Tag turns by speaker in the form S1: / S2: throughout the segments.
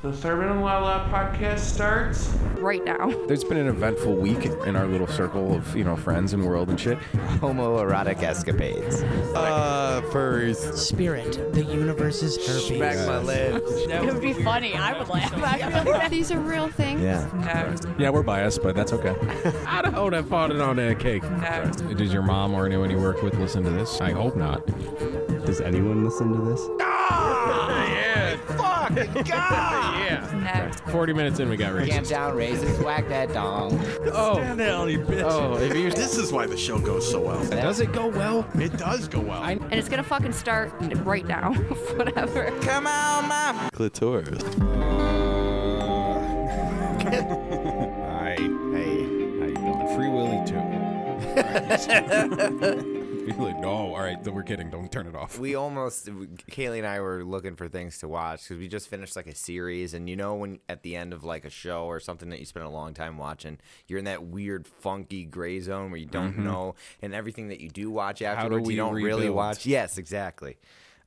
S1: The Thurman and Lala podcast starts.
S2: right now.
S3: There's been an eventful week in our little circle of, you know, friends and world and shit.
S4: homoerotic escapades.
S5: Uh, furries.
S6: Spirit, the universe's herpes.
S5: Smack my lips.
S2: It would be funny. I would laugh. I feel like these are real things.
S4: Yeah.
S3: Yeah, we're biased, but that's okay.
S5: Idaho that farted on that cake.
S3: Does your mom or anyone you work with listen to this? I hope not.
S7: Does anyone listen to this?
S5: Yeah. Fuck. God. Yeah. 40 minutes in, we got raised.
S4: Camp
S5: racist.
S4: down, raises, whack that dong.
S5: Oh. Oh, if you
S8: This is why the show goes so well.
S3: Does it go well?
S8: It does go well.
S2: And it's gonna fucking start right now. Whatever.
S4: Come on, mom.
S7: Clitoris.
S3: Hi.
S4: Hey.
S3: How you doing? Free Willy too. Like, no. All right, we're kidding. Don't turn it off.
S4: We almost, Kaylee and I were looking for things to watch because we just finished like a series. And you know, when at the end of like a show or something that you spend a long time watching, you're in that weird, funky gray zone where you don't know, and everything that you do watch afterwards,
S3: we
S4: you don't really watch. Yes, exactly.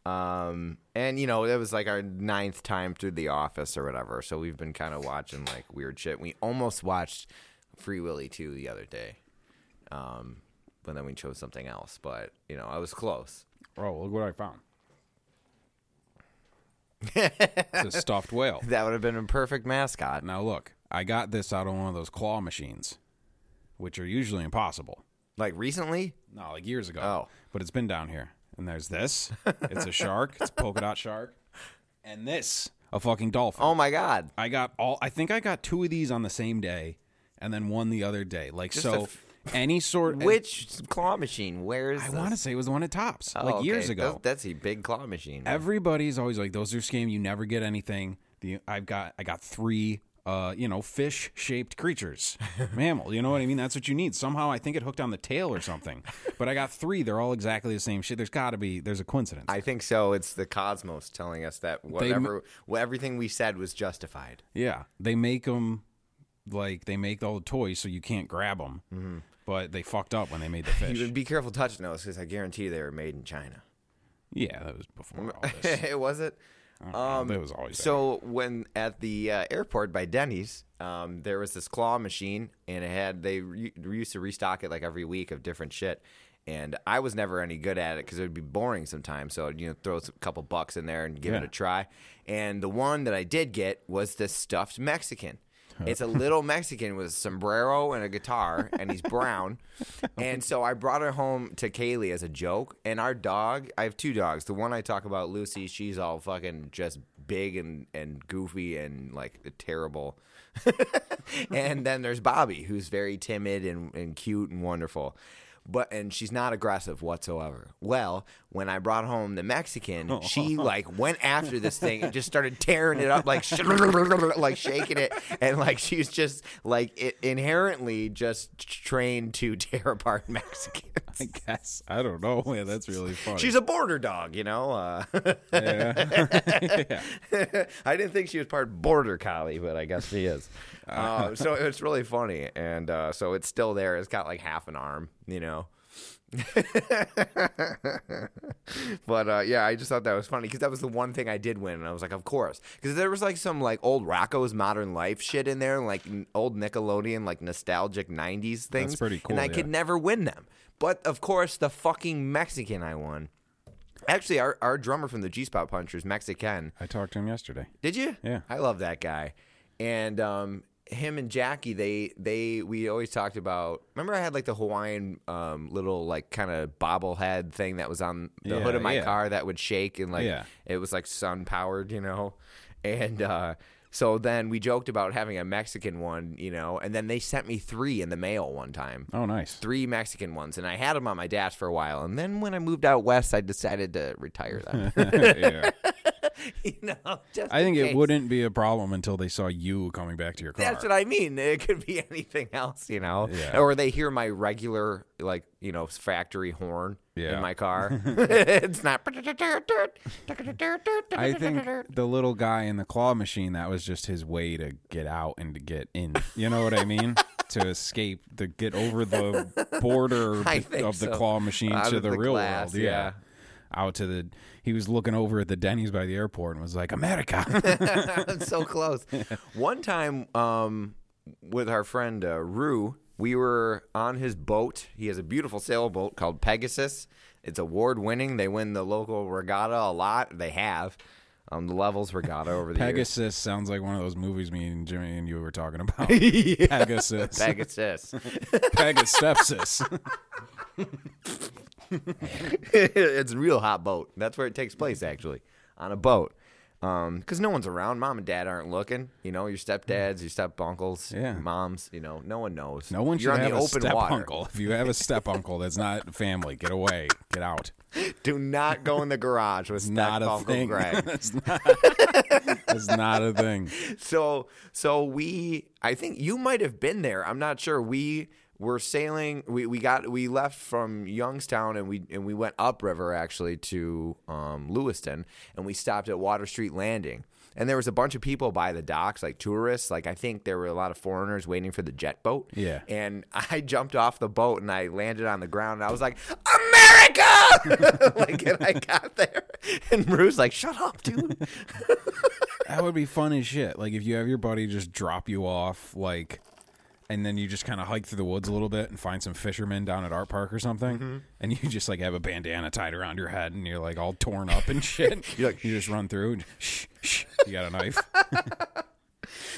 S4: Um, and you know, it was like our ninth time through The Office or whatever. So we've been kind of watching like weird shit. We almost watched Free Willy 2 the other day. Um, but then we chose something else. But you know, I was close.
S3: Oh, look what I found. it's a stuffed whale.
S4: That would have been a perfect mascot.
S3: Now look, I got this out of one of those claw machines, which are usually impossible.
S4: Like recently?
S3: No, like years ago.
S4: Oh.
S3: But it's been down here. And there's this. It's a shark. It's a polka dot shark. And this, a fucking dolphin.
S4: Oh my god.
S3: I got all I think I got two of these on the same day and then one the other day. Like
S4: Just
S3: so
S4: f-
S3: any sort
S4: Which claw machine? Where is
S3: I
S4: this?
S3: want to say it was the one at Tops,
S4: Oh,
S3: like years ago.
S4: That's, that's a big claw machine.
S3: Everybody's always like, "Those are scam. You never get anything." The I've got I got three, uh, you know, fish shaped creatures, mammal. You know what I mean? That's what you need. Somehow I think it hooked on the tail or something. But I got three. They're all exactly the same shit. There's got to be. There's a coincidence.
S4: I think so. It's the cosmos telling us that whatever, everything we said was justified.
S3: yeah, they make them like they make all the toys so you can't grab them. But they fucked up when they made the fish.
S4: be careful touching those because I guarantee they were made in China.
S3: yeah, that was before all this.
S4: it was it.
S3: Um, that was always
S4: So when at the uh, airport by Denny's, um, there was this claw machine, and it had they re- used to restock it like every week of different shit. And I was never any good at it because it would be boring sometimes. So I'd, you know, throw a couple bucks in there and give it a try. And the one that I did get was the stuffed Mexican. It's a little Mexican with a sombrero and a guitar, and he's brown. and so I brought her home to Kaylee as a joke. And our dog, I have two dogs. The one I talk about, Lucy, she's all fucking just big and, and goofy and like terrible. and then there's Bobby, who's very timid and, and cute and wonderful. But and she's not aggressive whatsoever. Well, when I brought home the Mexican, she like went after this thing and just started tearing it up, like like shaking it, and like she's just like it, inherently just trained to tear apart Mexicans.
S3: I guess I don't know. Yeah, that's really funny.
S4: She's a border dog, you know. Uh,
S3: yeah.
S4: I didn't think she was part border collie, but I guess she is. Uh, so it's really funny, and uh, so it's still there. It's got like half an arm, you know. but uh, yeah, I just thought that was funny because that was the one thing I did win, and I was like, of course, because there was like some like old Rocko's Modern Life shit in there, like n- old Nickelodeon, like nostalgic '90s things.
S3: pretty cool,
S4: and I
S3: yeah.
S4: could never win them. But of course, the fucking Mexican I won. Actually, our, our drummer from the G Spot Punchers, Mexican,
S3: I talked to him yesterday.
S4: did you?
S3: Yeah.
S4: I love that guy. And um, him and Jackie, they they we always talked about. Remember, I had like the Hawaiian um, little like kind of bobblehead thing that was on the hood of my
S3: yeah.
S4: car that would shake and like
S3: Yeah.
S4: it was like sun powered, you know. And uh, so then we joked about having a Mexican one, you know. And then they sent me three in the mail one time
S3: Oh, nice.
S4: three Mexican ones, and I had them on my dash for a while. And then when I moved out west, I decided to retire them.
S3: yeah.
S4: you know, just
S3: I think it wouldn't be a problem until they saw you coming back to your car.
S4: That's what I mean. It could be anything else, you know,
S3: Yeah.
S4: or they hear my regular, like you know, factory horn
S3: Yeah.
S4: in my car. it's not.
S3: I think the little guy in the claw machine that was just his way to get out and to get in. You know what I mean? to escape, to get over the border of the
S4: so.
S3: claw machine
S4: Out
S3: to the,
S4: the
S3: real
S4: glass,
S3: world. Yeah. out to the. He was looking over at the Denny's by the airport and was like, "America."
S4: so close. One time, um, with our friend uh, Rue, we were on his boat. He has a beautiful sailboat called Pegasus. It's award winning. They win the local regatta a lot. They have um, the levels regatta over the years.
S3: Pegasus sounds like one of those movies me and Jimmy and you were talking about. Pegasus.
S4: Pegasus.
S3: Pegasus.
S4: it's a real hot boat. That's where it takes place, actually, on a boat. Um, because no one's around. Mom and dad aren't looking. You know, your stepdads, your step uncles,
S3: Yeah.
S4: moms. You know, no one knows.
S3: No one should
S4: You're on
S3: have
S4: the
S3: a
S4: open
S3: uncle. If you have a step uncle that's not family, get away. Get out.
S4: Do not go in the garage with step
S3: Not a
S4: Uncle
S3: thing.
S4: Greg.
S3: That's not, that's not a thing.
S4: so so we I think you might have been there. I'm not sure. We were sailing we, we got we left from Youngstown and we and we went upriver actually to um, Lewiston and we stopped at Water Street Landing. And there was a bunch of people by the docks, like tourists. Like I think there were a lot of foreigners waiting for the jet boat.
S3: Yeah.
S4: And I jumped off the boat and I landed on the ground and I was like, America! like and I got there. And Bruce like, shut up, dude.
S3: That would be fun as shit. Like if you have your buddy just drop you off, like, and then you just kind of hike through the woods a little bit and find some fishermen down at Art Park or something,
S4: Mm-hmm.
S3: and you just like have a bandana tied around your head and you're like all torn up and shit.
S4: You're like,
S3: you just run through. And shh, shh. You got a knife.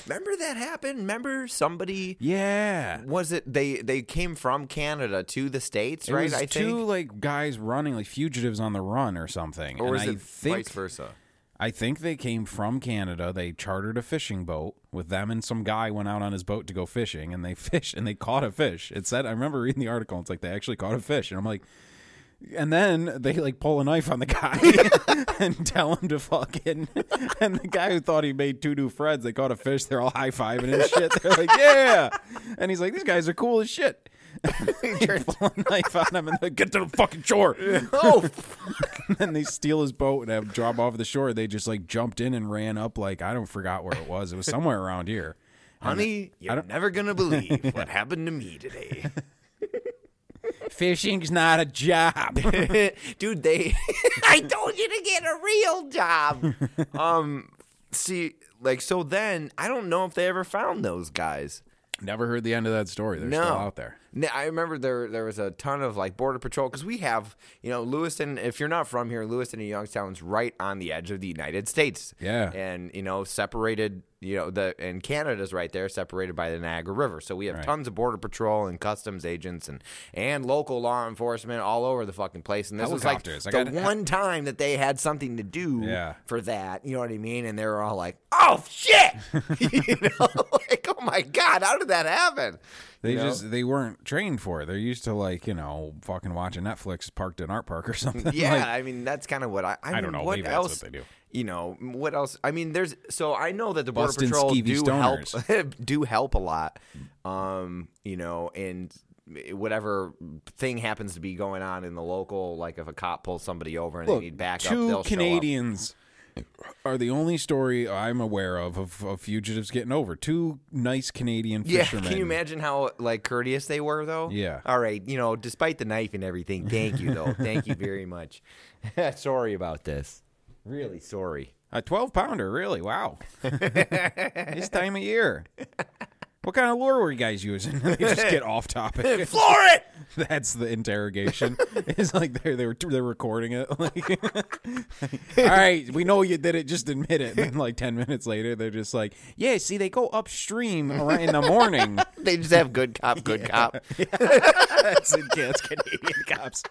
S4: Remember that happened? Remember somebody
S3: yeah.
S4: was it they they came from Canada to the states,
S3: It
S4: right?
S3: was
S4: I
S3: two
S4: think,
S3: like guys running like fugitives on the run or something.
S4: or
S3: and
S4: was
S3: I
S4: it
S3: think,
S4: vice versa?
S3: I think they came from Canada. They chartered a fishing boat with them, and some guy went out on his boat to go fishing, and they fished and they caught a fish. It said, I remember reading the article. It's like they actually caught a fish, and I'm like, and then they like pull a knife on the guy and tell him to fucking. And the guy who thought he made two new friends, they caught a fish. They're all high fiving and shit. They're like, yeah, and he's like, these guys are cool as shit. They pull a knife on him and they get to the fucking shore.
S4: Oh,
S3: And then they steal his boat and have him drop off the shore. They just like jumped in and ran up like I don't forgot where it was. It was somewhere around here.
S4: honey, you're never gonna believe what happened to me today,
S3: Fishing's not a job.
S4: dude. They, I told you to get a real job. um, see, like so. Then I don't know if they ever found those guys.
S3: Never heard the end of that story. They're
S4: no.
S3: still out there.
S4: I remember there there was a ton of like border patrol because we have you know Lewiston. If you're not from here, Lewiston and Youngstown's right on the edge of the United States.
S3: Yeah.
S4: and you know separated. You know the and Canada's right there, separated by the Niagara River. So we have
S3: Right.
S4: tons of border patrol and customs agents and and local law enforcement all over the fucking place. And this was like the one time that they had something to do
S3: Yeah.
S4: for that. You know what I mean? And they were all like, "Oh shit!" you know, like, "Oh my god, how did that happen?"
S3: They
S4: You know?
S3: just they weren't trained for it. They're used to like you know fucking watching Netflix parked in Art Park or something.
S4: Yeah,
S3: Like,
S4: I mean that's kind of what I. I,
S3: I
S4: mean,
S3: don't know.
S4: What
S3: Maybe that's
S4: else?
S3: what they do.
S4: You know what else? I mean, there's so I know that the border patrol do help do help a lot. Um, you know, and whatever thing happens to be going on in the local, like if a cop pulls somebody over and
S3: Look,
S4: they need backup,
S3: two
S4: they'll show up.
S3: Canadians are the only story I'm aware of, of of fugitives getting over. Two nice Canadian fishermen.
S4: Yeah, can you imagine how like courteous they were though?
S3: Yeah.
S4: All right, you know, despite the knife and everything, thank you though. thank you very much. sorry about this. Really sorry.
S3: A 12 pounder, really? Wow. this time of year. What kind of lure were you guys using? they just get off topic.
S4: Floor it.
S3: That's the interrogation. It's like they they were they're recording it. Like, all right, we know you did it. Just admit it. And then like ten minutes later, they're just like, yeah. See, they go upstream around in the morning.
S4: They just have good cop, good cop.
S3: that's, yeah, that's Canadian cops.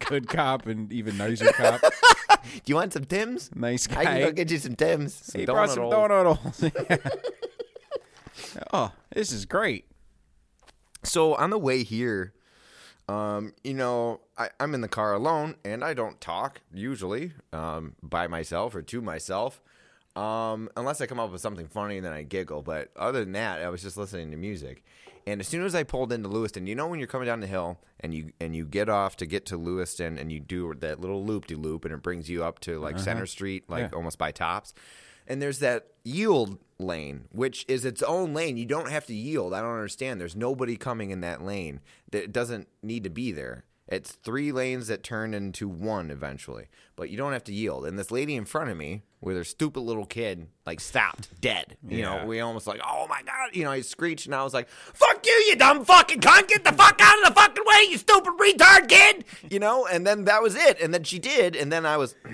S3: Good cop and even nicer cop.
S4: Do you want some Tim's?
S3: Nice guy.
S4: I can go get you some Tim's. Some
S3: he brought some
S4: donut holes.
S3: donut holes. oh, this is great.
S4: So on the way here, um, you know, I, I'm in the car alone, and I don't talk usually um, by myself or to myself, um, unless I come up with something funny and then I giggle. But other than that, I was just listening to music. And as soon as I pulled into Lewiston, you know when you're coming down the hill and you and you get off to get to Lewiston and you do that little loop de loop and it brings you up to like Center Street, like
S3: Yeah.
S4: almost by Tops. And there's that yield lane, which is its own lane. You don't have to yield. I don't understand. There's nobody coming in that lane. That doesn't need to be there. It's three lanes that turn into one eventually, but you don't have to yield. And this lady in front of me, with her stupid little kid, like stopped dead. You
S3: Yeah.
S4: know, we almost like, oh my god, you know, I screeched and I was like, fuck you, you dumb fucking cunt, get the fuck out of the fucking way, you stupid retard kid. You know, and then that was it. And then she did, and then I was.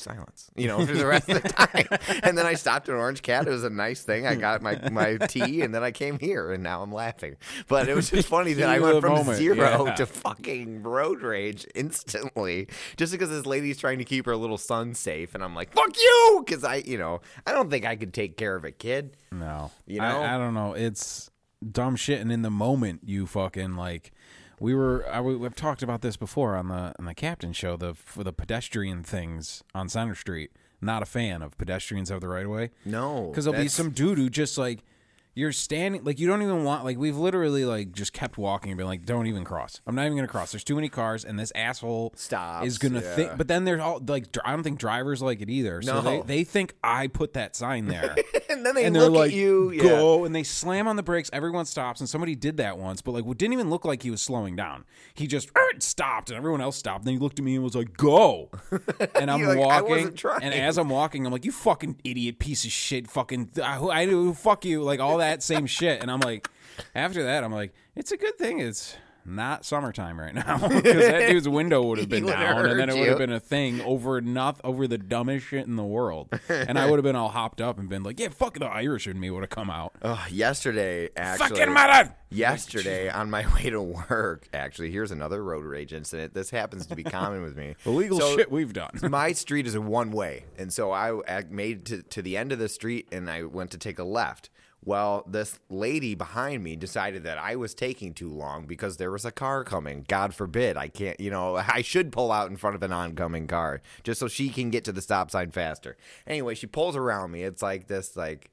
S4: Silence, you know, for the rest of the time. and then I stopped at Orange Cat. It was a nice thing. I got my, my tea, and then I came here, and now I'm laughing. But it was just funny that I went from
S3: moment,
S4: zero
S3: yeah.
S4: to fucking road rage instantly, just because this lady's trying to keep her little son safe, and I'm like, "Fuck you!" Because I, you know, I don't think I could take care of a kid.
S3: No,
S4: You
S3: I-
S4: know?
S3: I, don't know. It's dumb shit, and in the moment, you fucking like. We were. I, we've talked about this before on the on the captain show. The for the pedestrian things on Center Street. Not a fan of pedestrians have the right of way.
S4: No,
S3: because there'll be
S4: that's-
S3: some dude who just like you're standing like you don't even want like we've literally like just kept walking and been like don't even cross i'm not even gonna cross there's too many cars and this asshole
S4: Stops,
S3: is gonna
S4: yeah.
S3: think but then there's all like dr- i don't think drivers like it either so
S4: No.
S3: they, they think i put that sign there
S4: and then they
S3: and
S4: look
S3: they're like
S4: at you. Yeah.
S3: go and they slam on the brakes everyone stops and somebody did that once but like it didn't even look like he was slowing down he just "Er," stopped and everyone else stopped and then he looked at me and was like go and i'm
S4: You're like, "I
S3: walking
S4: wasn't trying."
S3: and as i'm walking i'm like you fucking idiot piece of shit fucking I, I do fuck you like all that same shit and i'm like after that i'm like it's a good thing it's not summertime right now because that dude's window would have been down and then it would have been a thing over not over the dumbest shit in the world and i would have been all hopped up and been like yeah fuck the irish in me would have come out
S4: Oh, yesterday, actually.
S3: fucking murder
S4: Yesterday, on my way to work, actually, here's another road rage incident. This happens to be common with me.
S3: illegal
S4: So-
S3: shit we've done
S4: my street is a one way, and so I, I made to, to the end of the street, and I went to take a left. Well, this lady behind me decided that I was taking too long because there was a car coming. God forbid, I can't. You know, I should pull out in front of an oncoming car just so she can get to the stop sign faster. Anyway, she pulls around me. It's like this, like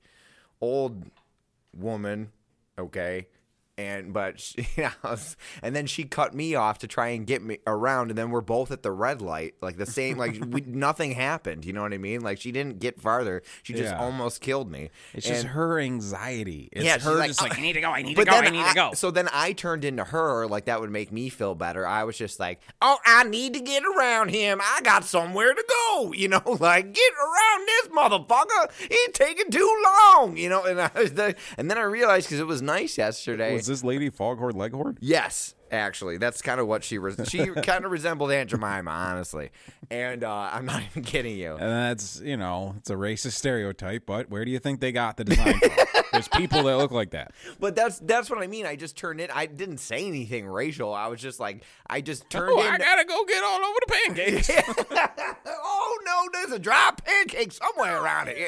S4: old woman, okay? And but she, I was, and then she cut me off to try and get me around, and then we're both at the red light, like the same, like we, nothing happened. You know what I mean? Like she didn't get farther; she just
S3: Yeah.
S4: almost killed me.
S3: it's just her anxiety it's
S4: yeah,
S3: her
S4: like,
S3: just like
S4: "Uh,"
S3: i need to go i need to go i need to go
S4: So then I turned into her, like that would make me feel better. I was just like, "Oh, I need to get around him. I got somewhere to go." You know, like get around this motherfucker. He's taking too long. You know, and I was the, and then I realized because it was nice yesterday.
S3: This lady foghorn leghorn
S4: Yes, actually, that's kind of what she was. She kind of resembled Aunt Jemima, honestly. And uh, I'm not even kidding you.
S3: And that's, you know, it's a racist stereotype, but where do you think they got the design from? There's people that look like that.
S4: But that's that's what I mean. I just turned in. I didn't say anything racial. I was just like, I just turned
S3: Oh,
S4: in.
S3: I gotta go get all over the pancakes.
S4: oh no, there's a dry pancake somewhere around here.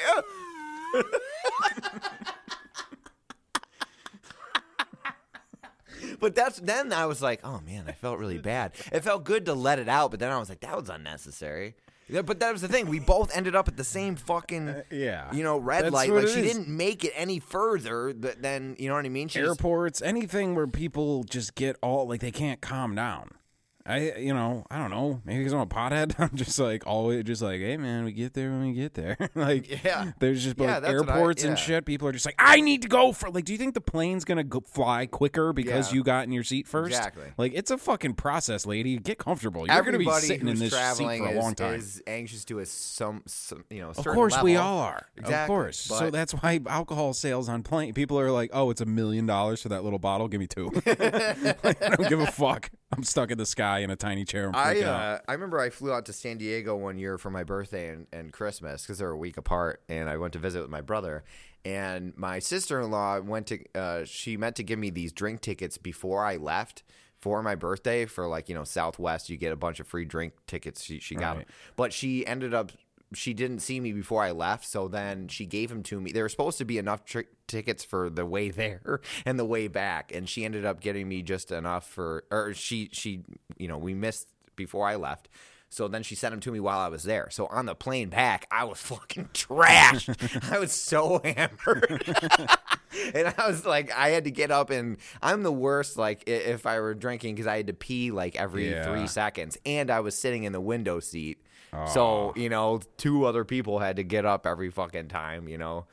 S4: But that's then I was like, oh man, I felt really bad. It felt good to let it out, but then I was like, that was unnecessary. Yeah, but that was the thing. We both ended up at the same fucking, uh,
S3: yeah.
S4: you know, red
S3: That's
S4: light. Like she
S3: is.
S4: didn't make it any further. But then, you know what I mean? She just-
S3: Airports, anything where people just get all like they can't calm down. I, you know, I don't know. Maybe because I'm a pothead. I'm just like always just like, hey man, we get there when we get there. like,
S4: Yeah.
S3: there's just
S4: Yeah,
S3: like
S4: that's I-
S3: airports
S4: yeah.
S3: and shit. People are just like, I need to go for. Like, do you think the plane's gonna go fly quicker because
S4: Yeah.
S3: you got in your seat first?
S4: Exactly.
S3: Like, it's a fucking process, lady. Get comfortable. You're gonna be
S4: Everybody
S3: sitting in this seat for a
S4: is,
S3: long time.
S4: is anxious to a some, some you know.
S3: Of course, we all are.
S4: Exactly,
S3: Of course. So that's why alcohol sales on plane. People are like, "Oh, it's a million dollars for that little bottle. Give me two. Like, I don't give a fuck. I'm stuck in the sky in a tiny chair.
S4: I uh. I remember I flew out to San Diego one year for my birthday and, and Christmas because they're a week apart, and I went to visit with my brother. And my sister in law went to uh, she meant to give me these drink tickets before I left for my birthday for like you know Southwest. You get a bunch of free drink tickets. She she got
S3: Right.
S4: them, but she ended up she didn't see me before I left, so then she gave them to me. There were supposed to be enough tri- tickets for the way there and the way back, and she ended up getting me just enough for, or she she you know we missed before I left. So then she sent them to me while I was there. So on the plane back, I was fucking trashed. I was so hammered. and I was like, I had to get up, and I'm the worst. Like if I were drinking, because I had to pee like every
S3: Yeah.
S4: three seconds, and I was sitting in the window seat. So you know, two other people had to get up every fucking time. You know,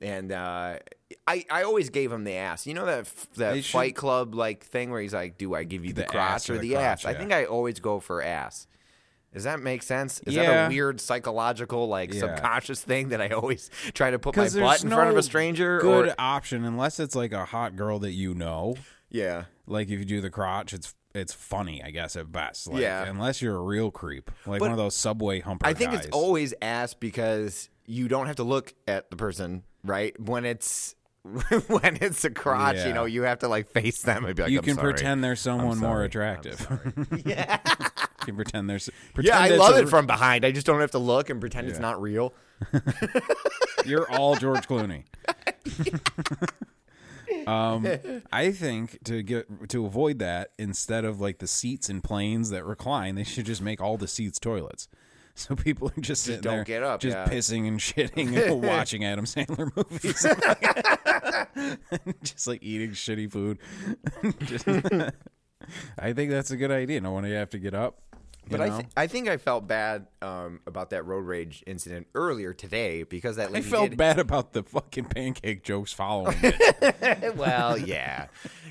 S4: and uh, I I always gave him the ass. You know that f-
S3: They
S4: that
S3: should-
S4: Fight Club like thing where he's like, "Do I give you the,
S3: The
S4: crotch or the,
S3: the
S4: ass?"
S3: crotch,
S4: I think I always go for ass. Does that make sense? Is that a weird psychological, like
S3: Yeah.
S4: subconscious thing that I always try to put my butt in
S3: no
S4: front of a stranger?
S3: good
S4: or
S3: option unless it's like a hot girl that you know.
S4: yeah,
S3: Like if you do the crotch, it's it's funny, I guess at best. Like,
S4: Yeah.
S3: Unless you're a real creep, like
S4: But
S3: one of those subway humper.
S4: I think
S3: guys.
S4: it's always ass because you don't have to look at the person, right? When it's when it's a crotch,
S3: Yeah.
S4: you know, you have to like face them and be like,
S3: you
S4: "I'm
S3: can
S4: sorry."
S3: pretend there's someone more attractive.
S4: Yeah,
S3: you can pretend there's.
S4: yeah, I love
S3: a-
S4: it from behind. I just don't have to look and pretend it's not real.
S3: You're all George Clooney. Um, I think to get to avoid that, instead of like the seats in planes that recline, they should just make all the seats toilets. So people are just sitting
S4: don't
S3: there,
S4: get up,
S3: just
S4: yeah.
S3: pissing and shitting, and watching Adam Sandler movies, just like eating shitty food. Just- I think that's a good idea. No one you have to get up.
S4: But I, th- I think I felt bad um, about that road rage incident earlier today because that
S3: I felt
S4: did-
S3: bad about the fucking pancake jokes following it.
S4: well, yeah,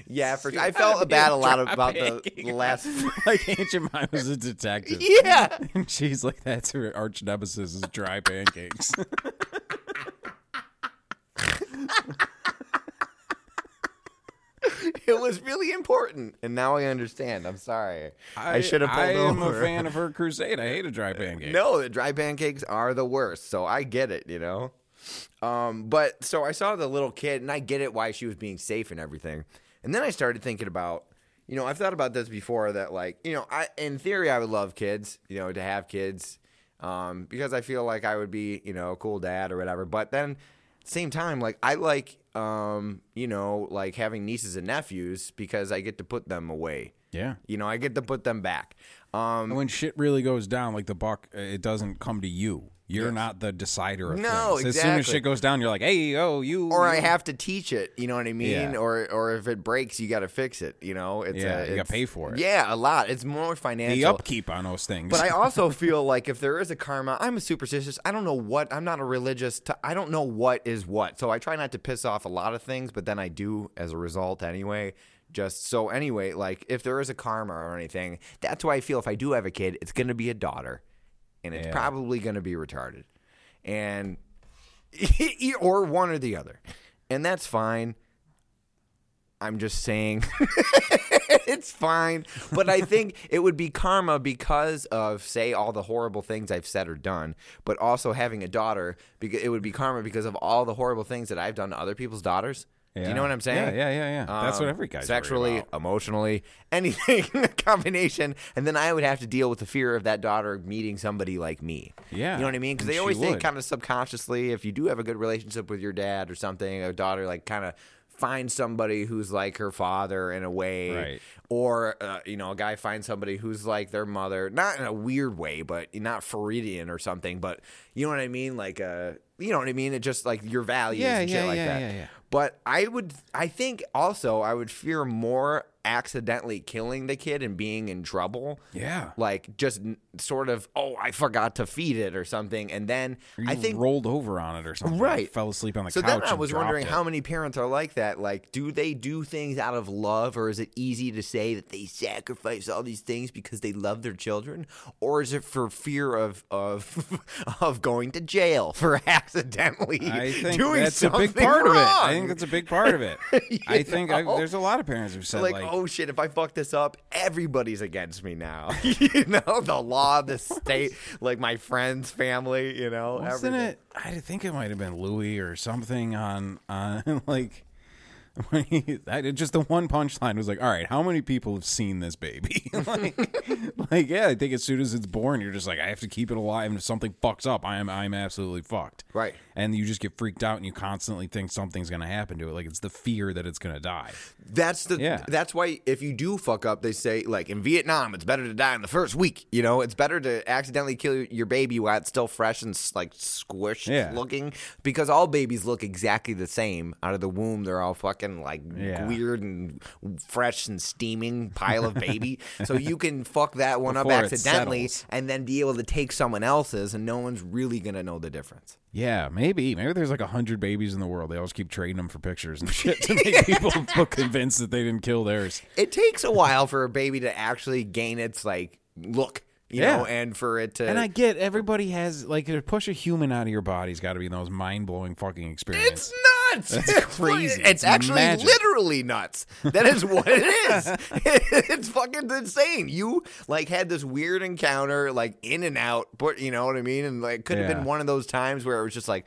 S4: yeah. For I felt bad a lot about the, the last.
S3: like Aunt Jemima was a detective.
S4: Yeah,
S3: And she's like, that's her arch nemesis is dry pancakes.
S4: it was really important, and now I understand. I'm sorry. I, should have pulled
S3: I am
S4: over.
S3: a fan of her crusade. I hate a dry pancake.
S4: No, the dry pancakes are the worst. So I get it, you know. Um, but so I saw the little kid, and I get it why she was being safe and everything. And then I started thinking about, you know, I've thought about this before that, like, you know, I in theory I would love kids, you know, to have kids, um, because I feel like I would be, you know, a cool dad or whatever. But then, same time, like I like, um, you know, like having nieces and nephews because I get to put them away.
S3: Yeah.
S4: You know, I get to put them back. Um,
S3: when shit really goes down, like the buck, it doesn't come to you. You're not the decider of
S4: No,
S3: things. As soon as shit goes down, you're like, hey, oh, you.
S4: or I have to teach it. You know what I mean?
S3: Yeah.
S4: Or or if it breaks, you got to fix it. You know, it's
S3: Yeah,
S4: a,
S3: you gotta pay for it.
S4: Yeah, a lot. It's more financial.
S3: the upkeep on those things.
S4: But I also feel like if there is a karma, I'm a superstitious. I don't know what. I'm not a religious. T- I don't know what is what. So I try not to piss off a lot of things, but then I do as a result anyway. Just so anyway, like if there is a karma or anything, that's why I feel if I do have a kid, it's going to be a daughter, and it's
S3: Yeah.
S4: probably going to be retarded, and or one or the other, and that's fine. I'm just saying it's fine. But I think it would be karma because of, say, all the horrible things I've said or done, but also having a daughter, because it would be karma because of all the horrible things that I've done to other people's daughters. Do you know what I'm saying?
S3: Yeah, yeah, yeah, yeah. That's what
S4: Um,
S3: every guy's
S4: sexually, emotionally, anything, a combination, and then I would have to deal with the fear of that daughter meeting somebody like me.
S3: Yeah,
S4: you know what I mean? Because they always think kind of subconsciously, if you do have a good relationship with your dad or something, a daughter like kind of finds somebody who's like her father in a way,
S3: Right.
S4: or uh, you know, a guy finds somebody who's like their mother, not in a weird way, but not Freudian or something, but you know what I mean, like uh, you know what I mean? It just like your values
S3: Yeah,
S4: and shit
S3: yeah,
S4: like
S3: yeah,
S4: that. But I would, I think also I would fear more accidentally killing the kid and being in trouble.
S3: Yeah.
S4: Like just sort of, oh, I forgot to feed it or something. And then
S3: you
S4: I think.
S3: rolled over on it or something.
S4: Right.
S3: Fell asleep on the
S4: so
S3: couch.
S4: then I was wondering
S3: it.
S4: how many parents are like that. Like, do they do things out of love, or is it easy to say that they sacrifice all these things because they love their children, or is it for fear of of of going to jail for accidentally
S3: I think
S4: doing
S3: that's a
S4: something
S3: big part of it. I think that's a big part of it. I think I've, there's a lot of parents who've said
S4: like,
S3: like,
S4: oh shit, if I fuck this up, everybody's against me now. you know, the law, the state, like my friends, family, you know,
S3: wasn't
S4: everything.
S3: it? I think it might have been Louis or something on on like that, just the one punchline was like, all right, how many people have seen this baby? like, like, yeah, I think as soon as it's born, you're just like, I have to keep it alive, and if something fucks up, I am I'm absolutely fucked.
S4: Right.
S3: And you just get freaked out, and you constantly think something's gonna happen to it. Like it's the fear that it's gonna die.
S4: That's the
S3: Yeah.
S4: that's why if you do fuck up, they say like in Vietnam, it's better to die in the first week. You know, it's better to accidentally kill your baby while it's still fresh and like squished
S3: Yeah.
S4: looking because all babies look exactly the same out of the womb. They're all fucking like
S3: Yeah.
S4: weird and fresh and steaming pile of baby. so you can fuck that one up
S3: Before it
S4: accidentally and then be able to take someone else's, and no one's really gonna know the difference.
S3: Yeah, maybe. Maybe there's like a hundred babies in the world. They always keep trading them for pictures and shit to make people look convinced that they didn't kill theirs.
S4: it takes a while for a baby to actually gain its like look, you
S3: Yeah.
S4: know, and for it to.
S3: And I get everybody has like to push a human out of your body's got to be the most mind blowing fucking experience.
S4: it's nuts.
S3: That's
S4: It's
S3: crazy.
S4: It's,
S3: It's
S4: actually
S3: magic.
S4: literally nuts. That is what it is. it's fucking insane. You like had this weird encounter, like in and out, but you know what I mean, and like could have
S3: Yeah.
S4: been one of those times where it was just like.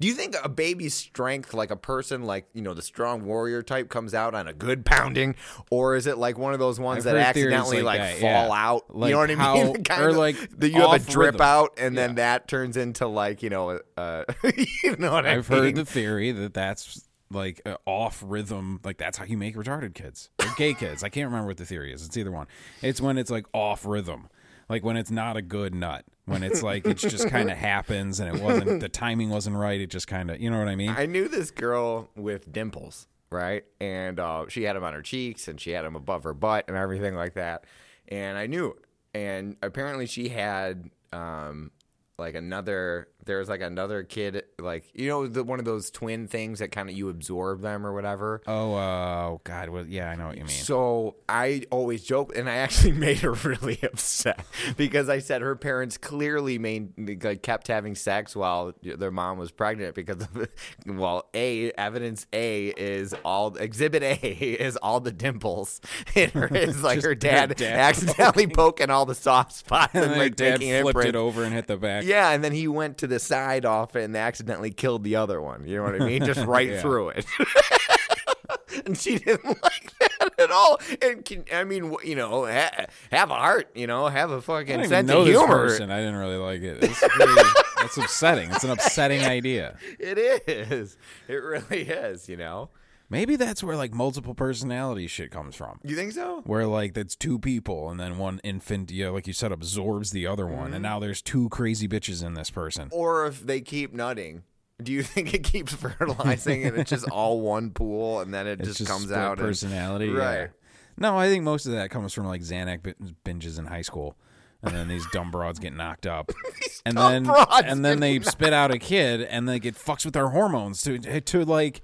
S4: Do you think a baby's strength, like a person, like you know, the strong warrior type, comes out on a good pounding, or is it like one of those ones
S3: I've
S4: that accidentally
S3: like
S4: like,
S3: that,
S4: fall
S3: yeah.
S4: out?
S3: Like
S4: you know what I mean? Kind
S3: or
S4: of-
S3: like
S4: that you have a drip
S3: rhythm.
S4: out, and then that turns into like you know, uh, you know what I mean?
S3: I've
S4: mean?
S3: heard the theory that that's like uh, off rhythm. Like that's how you make retarded kids or gay kids. I can't remember what the theory is. It's either one. It's when it's like off rhythm. Like when it's not a good nut. When it's like it just kind of happens and it wasn't the timing wasn't right. It just kind of you know what I mean.
S4: I knew this girl with dimples, right? And uh, she had them on her cheeks and she had them above her butt and everything like that. And I knew. it. And apparently she had um, like another. There was like another kid, like you know, the, one of those twin things that kind of you absorb them or whatever.
S3: Oh, uh, God. Well, yeah, I know what you mean.
S4: So I always joke, and I actually made her really upset because I said her parents clearly made like kept having sex while their mom was pregnant because of, well, a evidence A is all exhibit A is all the dimples in her is like her
S3: her
S4: dad,
S3: dad
S4: accidentally poking all the soft spots
S3: and
S4: and like
S3: dad
S4: taking
S3: flipped it over and hit the back.
S4: Yeah, and then he went to the side off it and accidentally killed the other one. You know what I mean? Just right
S3: Yeah.
S4: through it. and she didn't like that at all. And can, I mean, you know, ha- have a heart. You know, have a fucking sense of humor.
S3: person. I didn't really like it. It's really, that's upsetting. It's an upsetting idea.
S4: It is. It really is. You know.
S3: Maybe that's where like multiple personality shit comes from.
S4: You think so?
S3: Where like that's two people and then one infant, yeah, like you said, absorbs the other one,
S4: Mm-hmm.
S3: and now there's two crazy bitches in this person.
S4: Or if they keep nutting. Do you think it keeps fertilizing and it's just all one pool and then it
S3: It's
S4: just, comes out? and-
S3: personality, yeah.
S4: right?
S3: No, I think most of that comes from like Xanax binges in high school, and then these dumb broads get knocked up, and then and then they
S4: knocked
S3: spit out a kid, and they get fucks with their hormones to to like,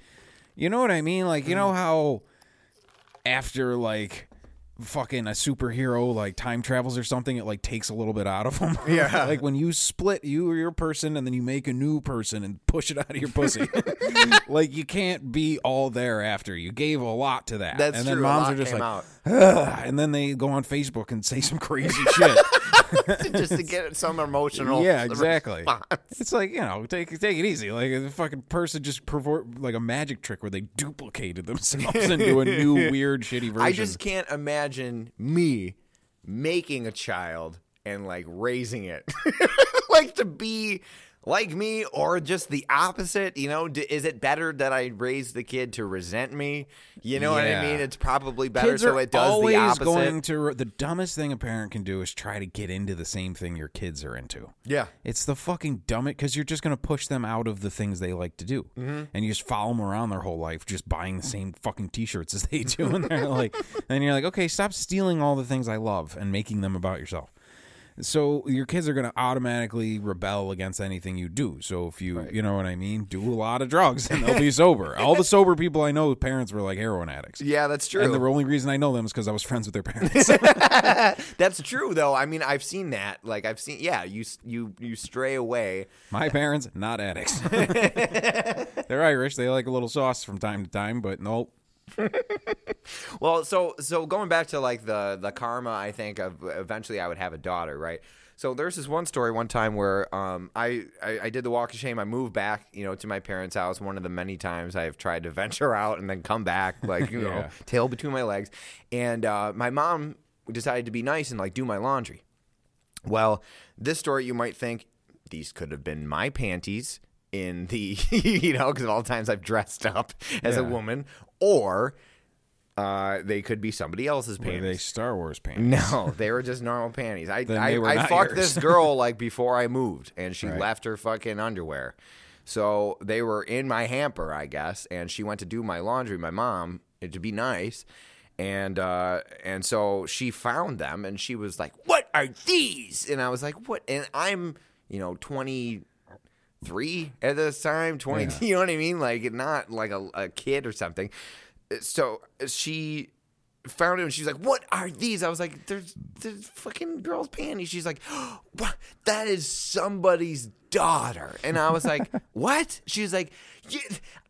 S3: you know what I mean? Like you
S4: Mm.
S3: know how after like fucking a superhero like time travels or something it like takes a little bit out of them
S4: Yeah.
S3: like when you split you or your person and then you make a new person and push it out of your pussy like you can't be all there after you gave a lot to that
S4: That's
S3: and then
S4: true. A
S3: moms are just like. And then they go on facebook and say some crazy shit
S4: just to get some emotional.
S3: yeah exactly
S4: response.
S3: it's like you know take take it easy like a fucking person just perform like a magic trick where they duplicated themselves into a new weird shitty version
S4: I just can't imagine me making a child and like raising it, like to be like me or just the opposite. You know, D- is it better that I raise the kid to resent me? You know what I mean? It's probably better
S3: kids
S4: so
S3: are
S4: it does
S3: always
S4: the opposite.
S3: going to the dumbest thing a parent can do is try to get into the same thing your kids are into.
S4: yeah.
S3: It's the fucking dumb it because you're just going to push them out of the things they like to do,
S4: Mm-hmm.
S3: and you just follow them around their whole life, just buying the same fucking t-shirts as they do, and they're like, and you're like, okay, stop stealing all the things I love and making them about yourself. So your kids are going to automatically rebel against anything you do. So if you, you know what I mean, do a lot of drugs and they'll be sober. All the sober people I know, parents were like heroin addicts.
S4: Yeah, that's true.
S3: And the only reason I know them is because I was friends with their parents.
S4: that's true, though. I mean, I've seen that. Like, I've seen. Yeah, you you you stray away.
S3: My parents, not addicts. They're Irish. They like a little sauce from time to time, but nope.
S4: Well, so so going back to like the the karma, I think of eventually I would have a daughter, right? So there's this one story one time where um, I, I I did the walk of shame. I moved back, you know, to my parents' house. One of the many times I've tried to venture out and then come back, like you know, tail between my legs. And uh, my mom decided to be nice and like do my laundry. Well, this story you might think these could have been my panties in the you know because of all the times I've dressed up as a woman, or uh, they could be somebody else's
S3: Were
S4: panties.
S3: they Star Wars pants?
S4: No, they were just normal panties. I I, I fucked
S3: yours.
S4: this girl like before I moved, and she
S3: Right.
S4: left her fucking underwear. So they were in my hamper, I guess, and she went to do my laundry. My mom, to be nice, and uh, and so she found them, and she was like, "What are these?" And I was like, "What?" And I'm, you know, twenty three at this time, twenty. You know what I mean? Like not like a, a kid or something. Uh, so she found it and she's like, "What are these?" I was like, "There's there's fucking girls' panties." She's like, "What? That is somebody's daughter." And I was like, "What?" She was like, "Yeah,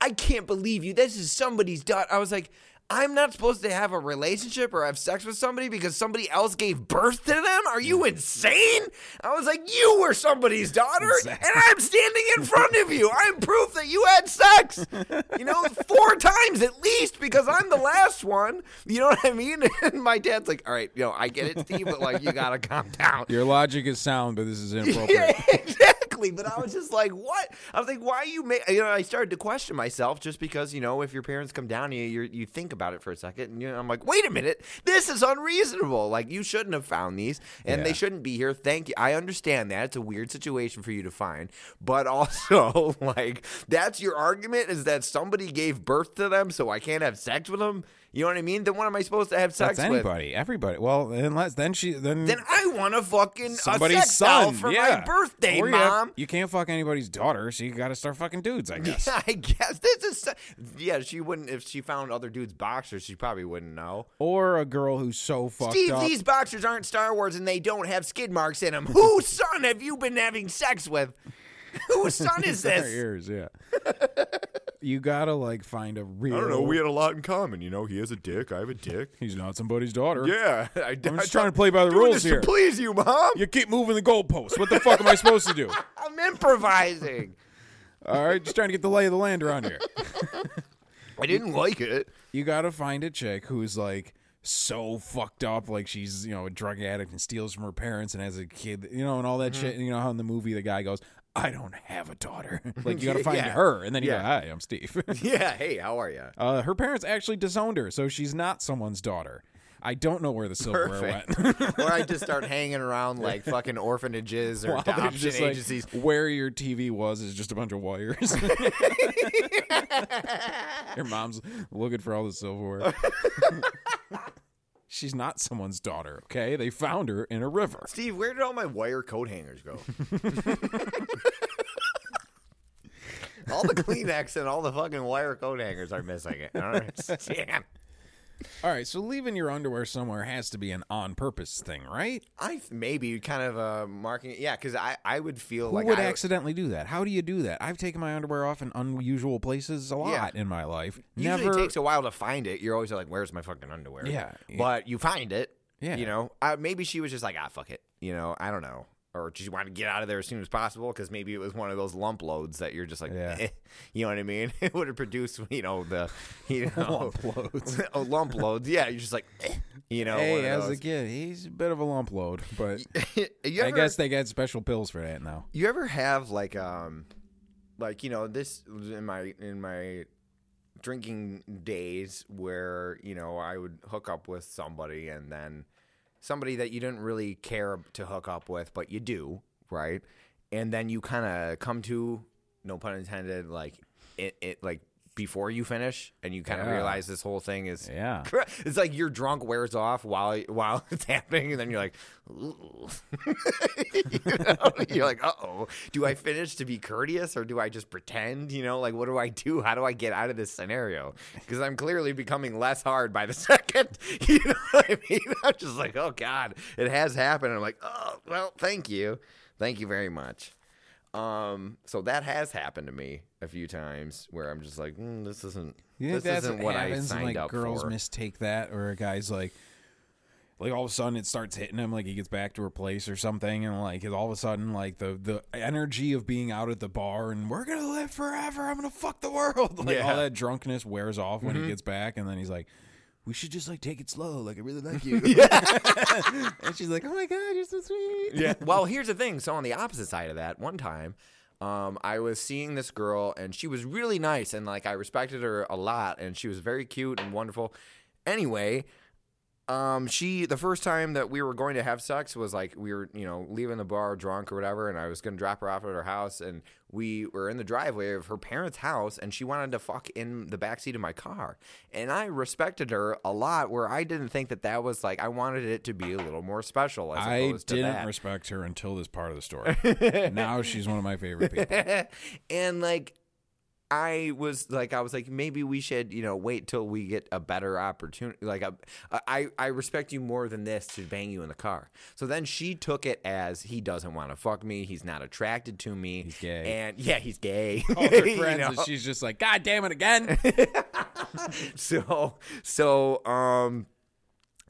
S4: "I can't believe you. This is somebody's daughter." I was like. I'm not supposed to have a relationship or have sex with somebody because somebody else gave birth to them? Are you insane? I was like, You were somebody's daughter, and I'm standing in front of you. I'm proof that you had sex. You know, four times at least because I'm the last one. You know what I mean? And my dad's like, All right, you know, I get it, Steve, but like, you gotta calm down.
S3: Your logic is sound, but this is inappropriate.
S4: Yeah, exactly. But I was just like, what? I was like, why you make? You know, I started to question myself just because you know, if your parents come down to you, you you think about it for a second, and you know, I'm like, wait a minute, this is unreasonable. Like you shouldn't have found these, and they shouldn't be here. Thank you. I understand that it's a weird situation for you to find, but also like that's your argument is that somebody gave birth to them, so I can't have sex with them. You know what I mean? Then what am I supposed to have sex
S3: That's
S4: with?
S3: anybody, everybody. Well, unless then she then
S4: Then I want to fucking a
S3: somebody's
S4: sex
S3: son
S4: doll for
S3: yeah.
S4: my birthday,
S3: Or you have-
S4: mom.
S3: You can't fuck anybody's daughter, so you got to start fucking dudes. I guess.
S4: Yeah, I guess this is. so- Yeah, she wouldn't if she found other dudes' boxers. She probably wouldn't know.
S3: Or a girl who's so fucked
S4: Steve,
S3: up.
S4: these boxers aren't Star Wars and they don't have skid marks in them. Whose son have you been having sex with? Whose son is
S3: Their
S4: this?
S3: ears, yeah. you gotta like find a real. I don't know.
S4: We had a lot in common. You know, he has a dick. I have a dick.
S3: He's not somebody's daughter.
S4: Yeah, I,
S3: I'm just trying to play by the
S4: doing
S3: rules
S4: this
S3: here.
S4: to please you, mom.
S3: You keep moving the goalposts. What the fuck am I supposed to do?
S4: I'm improvising.
S3: All right, just trying to get the lay of the land around here.
S4: I didn't like it.
S3: You gotta find a chick who's like so fucked up, like she's you know a drug addict and steals from her parents and has a kid, you know, and all that
S4: Mm-hmm.
S3: shit. And you know how in the movie the guy goes, "I don't have a daughter." like you gotta find
S4: Yeah.
S3: her, and then you
S4: Yeah.
S3: go, "Hi, I'm Steve."
S4: Yeah. Hey, how are you?
S3: uh, her parents actually disowned her, so she's not someone's daughter. I don't know where the silverware went.
S4: or I just start hanging around like fucking orphanages or adoption
S3: just like,
S4: agencies.
S3: where your TV was is just a bunch of wires. your mom's looking for all the silverware. She's not someone's daughter, okay? They found her in a river.
S4: Steve, where did all my wire coat hangers go? all the Kleenex and all the fucking wire coat hangers are missing it. I don't understand.
S3: All right, so leaving your underwear somewhere has to be an on purpose thing, right?
S4: I th- maybe kind of uh, marking it. Yeah, because I, I would feel
S3: Who
S4: like
S3: would
S4: I,
S3: accidentally do that? How do you do that? I've taken my underwear off in unusual places a lot
S4: Yeah.
S3: in my life.
S4: Usually
S3: Never
S4: it takes a while to find it. You're always like, "Where's my fucking underwear?"
S3: Yeah.
S4: but you find it.
S3: Yeah.
S4: you know. Uh, maybe she was just like, "Ah, fuck it." You know, I don't know. Or she want to get out of there as soon as possible because maybe it was one of those lump loads that you're just like,
S3: Yeah.
S4: eh, you know what I mean? It would have produced, you know, the, you know,
S3: lump loads.
S4: oh, lump loads. Yeah, you're just like, eh, you know.
S3: Hey, as a kid, he's a bit of a lump load, but
S4: you
S3: I guess they got special pills for that now.
S4: You ever have like um like you know this in my in my drinking days where you know I would hook up with somebody and then somebody that you didn't really care to hook up with but you do, right? And then you kind of come to no pun intended like it, it like before you finish and you kind of
S3: Yeah.
S4: realize this whole thing is
S3: Yeah.
S4: it's like your drunk wears off while while it's happening, and then you're like, you know? you're like, uh oh, do I finish to be courteous or do I just pretend? You know, like what do I do? How do I get out of this scenario? Because I'm clearly becoming less hard by the second. You know what I mean? I'm just like, oh god, it has happened. I'm like, oh well, thank you, thank you very much. Um, so that has happened to me a few times where I'm just like, mm, this isn't. This isn't
S3: what
S4: what I signed
S3: like
S4: up
S3: girls
S4: for.
S3: mistake that, or a guy's like, like all of a sudden it starts hitting him like he gets back to her place or something and like all of a sudden like the the energy of being out at the bar and we're gonna live forever i'm gonna fuck the world like
S4: Yeah.
S3: all that drunkenness wears off when he gets back and then he's like we should just like take it slow like i really like you and she's like oh my god you're so sweet
S4: yeah. Well, here's the thing. So on the opposite side of that, one time, um, I was seeing this girl, and she was really nice, and like I respected her a lot, and she was very cute and wonderful. Anyway, um, she the first time that we were going to have sex was like we were, you know, leaving the bar drunk or whatever, and I was going to drop her off at her house, and we were in the driveway of her parents' house, and she wanted to fuck in the backseat of my car, and I respected her a lot. Where I didn't think that that was like I wanted it to be a little more special. As
S3: i didn't
S4: that.
S3: respect her until this part of the story now she's one of my favorite people
S4: and like I was like I was like maybe we should you know wait till we get a better opportunity like a, I I respect you more than this to bang you in the car. So then she took it as he doesn't want to fuck me. He's not attracted to me.
S3: He's gay.
S4: and yeah he's gay.
S3: All her
S4: You
S3: friends
S4: know?
S3: and she's just like god damn it again.
S4: So so um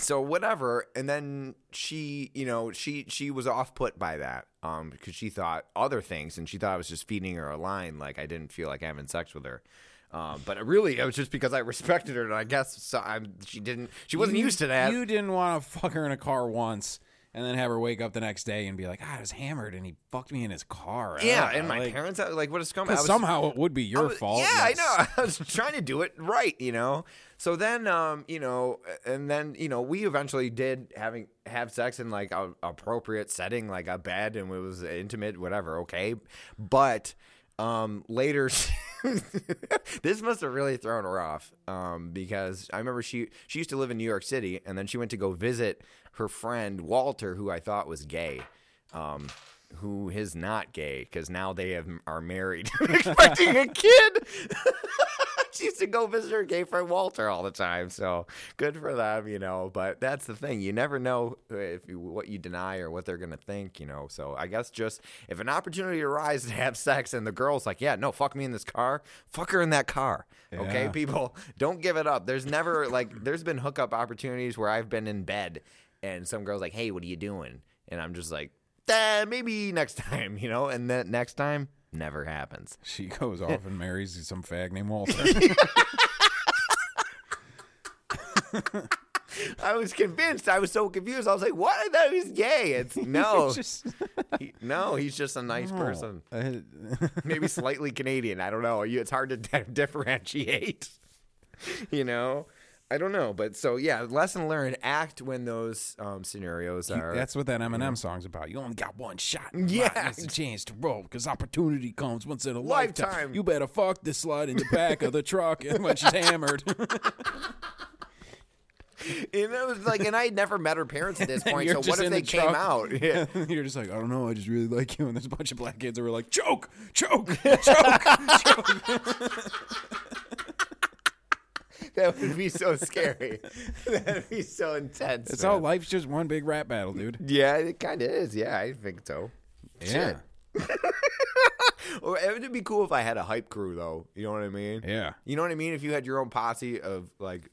S4: so whatever and then she you know she she was off put by that um because she thought other things and she thought i was just feeding her a line like i didn't feel like having sex with her um, but really, it was just because I respected her, and I guess so I'm, she didn't. She wasn't
S3: You-
S4: used to that.
S3: You didn't want to fuck her in a car once and then have her wake up the next day and be like, "Ah, I was hammered and he fucked me in his car."
S4: yeah,
S3: Ah,
S4: and my
S3: like,
S4: parents, like, what a scumbag. I
S3: 'cause
S4: was-
S3: somehow it would be your
S4: was-
S3: fault.
S4: Yeah. I know. I was trying to do it right, you know. So then, um, you know, and then you know, we eventually did having have sex in like a appropriate setting, like a bed, and it was intimate, whatever. Okay, but um, later. this must have really thrown her off um, because I remember she she used to live in New York City and then she went to go visit her friend Walter, who I thought was gay, um, who is not gay because now they have are married, expecting a kid. she used to go visit her gay friend Walter all the time, so good for them, you know. But that's the thing; you never know if you, what you deny or what they're gonna think, you know. So I guess just if an opportunity arises to have sex and the girl's like, "Yeah, no, fuck me in this car," fuck her in that car. Okay, people, don't give it up. There's never like there's been hookup opportunities where I've been in bed and some girl's like, "Hey, what are you doing?" and I'm just like, eh, "Maybe next time," you know. And then next time never happens.
S3: She goes off and marries some fag named Walter.
S4: I was convinced. I was so confused. I was like, "What? I thought he was gay." It's no,
S3: Just-
S4: he- no. He's just a nice person. Maybe slightly Canadian. I don't know. It's hard to di- differentiate. You know, I don't know. But so yeah, lesson learned: act when those um, scenarios are.
S3: That's what that Eminem song's about. You only got one shot.
S4: Yeah.
S3: it's a chance to roll because opportunity comes once in a lifetime.
S4: Lifetime.
S3: You better fuck this slut in the back of the truck and when she's hammered.
S4: and know, was like, and I had never met her parents at this point. So what if they
S3: the
S4: came
S3: truck.
S4: out? Yeah.
S3: You're just like, I don't know. I just really like you. And there's a bunch of black kids that were like, choke, choke, choke.
S4: That would be so scary. That'd be so intense.
S3: It's
S4: man.
S3: all life's just one big rap battle, dude.
S4: Yeah, it kind of is. Yeah, I think so.
S3: Yeah.
S4: Or it would be cool if I had a hype crew, though. You know what I mean?
S3: Yeah.
S4: You know what I mean? If you had your own posse of like.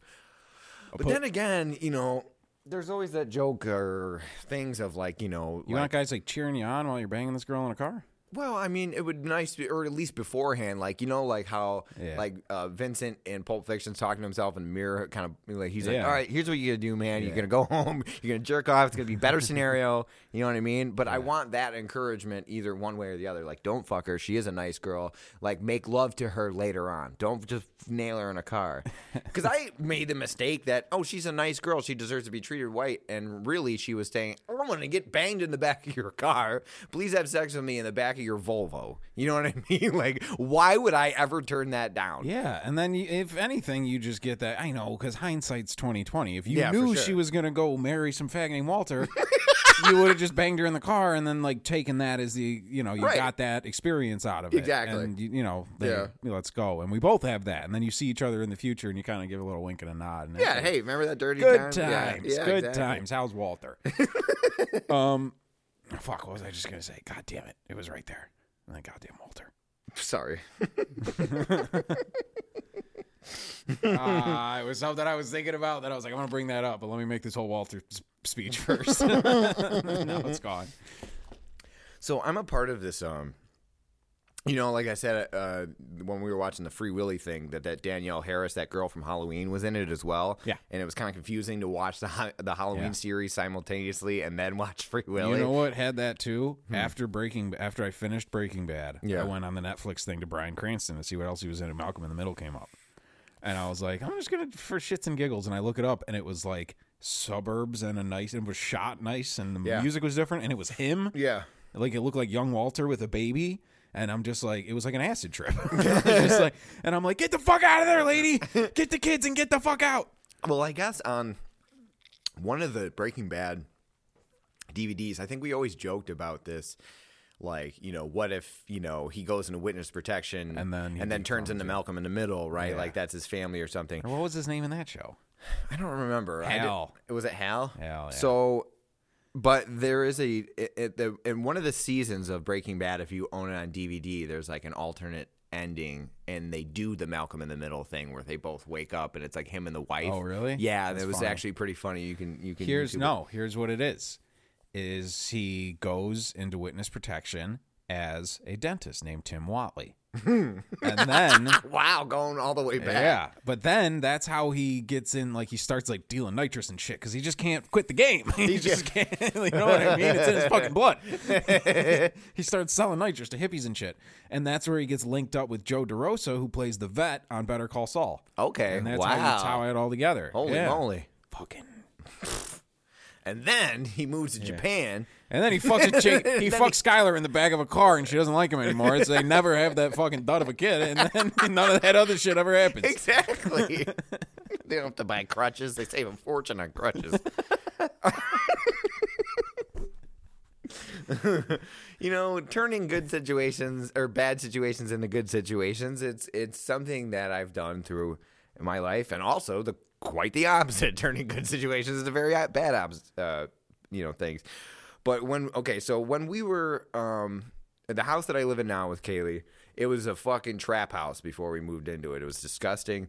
S4: But
S3: put-
S4: then again, you know, there's always that joke or things of like, you know,
S3: You
S4: like,
S3: want guys like cheering you on while you're banging this girl in a car?
S4: Well, I mean, it would be nice, to, or at least beforehand, like you know, like how
S3: Yeah.
S4: like uh, Vincent in Pulp Fiction's talking to himself in the mirror, kind of like he's like,
S3: Yeah.
S4: "All right, here's what you gotta do, man. You're gonna go home, you're gonna jerk off. It's gonna be a better scenario. You know what I mean? But I want that encouragement either one way or the other. Like, don't fuck her. She is a nice girl. Like, make love to her later on. Don't just nail her in a car. Because I made the mistake that oh, she's a nice girl. She deserves to be treated right, and really, she was saying, I want to get banged in the back of your car. Please have sex with me in the back of your Volvo. You know what I mean? Like, why would I ever turn that down?
S3: Yeah, and then you, if anything, you just get that. I know because hindsight's twenty twenty. If you
S4: Yeah,
S3: knew
S4: sure.
S3: she was gonna go marry some fag named Walter, you would have just banged her in the car and then like taken that as the you know you
S4: Right.
S3: got that experience out of it.
S4: Exactly.
S3: And you, you know, they-
S4: Yeah.
S3: let's go. And we both have that. And then you see each other in the future, and you kind of give a little wink and a nod. And
S4: Yeah, hey, remember that dirty
S3: good
S4: time?
S3: times,
S4: Yeah, yeah,
S3: good
S4: exactly.
S3: times. How's Walter? um, fuck. What was I just gonna say? God damn it! It was right there. And then goddamn Walter.
S4: Sorry.
S3: uh, it was was something I was thinking about that I was like, I'm gonna bring that up, but let me make this whole Walter s- speech first. now it's gone.
S4: So I'm a part of this. Um, you know, like I said uh, when we were watching the Free Willy thing, that that Danielle Harris, that girl from Halloween, was in it as well.
S3: Yeah.
S4: and it was kind of confusing to watch the the Halloween
S3: Yeah.
S4: series simultaneously and then watch Free Willy.
S3: You know what had that too? After Breaking, after I finished Breaking Bad,
S4: Yeah.
S3: I went on the Netflix thing to Bryan Cranston to see what else he was in. And Malcolm in the Middle came up, and I was like, I'm just gonna for shits and giggles, and I look it up, and it was like suburbs and a nice, and it was shot nice, and the
S4: Yeah.
S3: music was different, and it was him.
S4: Yeah.
S3: Like it looked like young Walter with a baby. And I'm just like, it was like an acid trip. just like, and I'm like, get the fuck out of there, lady! Get the kids and get the fuck out.
S4: Well, I guess on one of the Breaking Bad DVDs, I think we always joked about this. Like, you know, what if, you know, he goes into witness protection
S3: And then
S4: and then turns into Malcolm in the Middle, right?
S3: Yeah.
S4: Like that's his family or something.
S3: What was his name in that show?
S4: I don't remember. Did-
S3: Hal.
S4: it was it Hal?
S3: Hal, yeah.
S4: So, but there is a it, it, the, in one of the seasons of Breaking Bad. If you own it on DVD, there's like an alternate ending, and they do the Malcolm in the Middle thing where they both wake up, and it's like him and the wife.
S3: Oh, really?
S4: Yeah,
S3: That's
S4: it was
S3: funny.
S4: actually pretty funny. You can you can
S3: Here's
S4: YouTube it.
S3: no. Here's what it is: is he goes into witness protection as a dentist named Tim Whatley, and then
S4: Wow, going all the way back.
S3: yeah, but then that's how he gets in. Like he starts like dealing nitrous and shit because he just can't quit the game. he just can't. You know what I mean? It's in his fucking blood. he starts selling nitrous to hippies and shit, and that's where he gets linked up with Joe DeRosa, who plays the vet on Better Call Saul.
S4: Okay,
S3: and that's
S4: wow.
S3: how you tie it all together.
S4: Holy
S3: Yeah.
S4: moly!
S3: Fucking.
S4: And then he moves to Japan.
S3: And then he fucks a chick. He
S4: Then
S3: fucks Skyler in the back of a car, and she doesn't like him anymore. It's they never have that fucking dud of a kid, and then none of that other shit ever happens.
S4: Exactly. they don't have to buy crutches. They save a fortune on crutches. you know, turning good situations or bad situations into good situations, it's it's something that I've done through my life and also the quite the opposite. Turning good situations into very bad opposite, uh, you know, things. But when okay, so when we were um the house that I live in now with Kaylee, it was a fucking trap house before we moved into it. It was disgusting.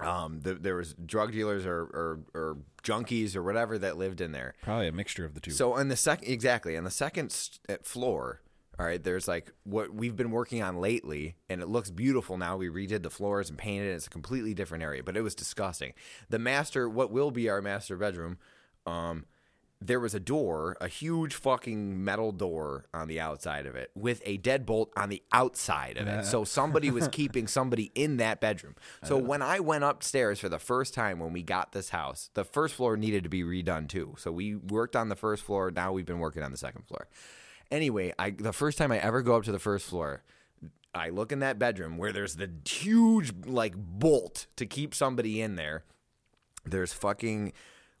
S4: Um, the, there was drug dealers or, or or junkies or whatever that lived in there.
S3: Probably a mixture of the two.
S4: So on the second, exactly on the second st- floor, all right, there's like what we've been working on lately, and it looks beautiful now. We redid the floors and painted it. It's a completely different area, but it was disgusting. The master, what will be our master bedroom, um, there was a door, a huge fucking metal door on the outside of it with a deadbolt on the outside of it. So somebody was keeping somebody in that bedroom. So when I went upstairs for the first time when we got this house, the first floor needed to be redone too. So we worked on the first floor. Now we've been working on the second floor. Anyway, I the first time I ever go up to the first floor, I look in that bedroom where there's the huge like bolt to keep somebody in there. There's fucking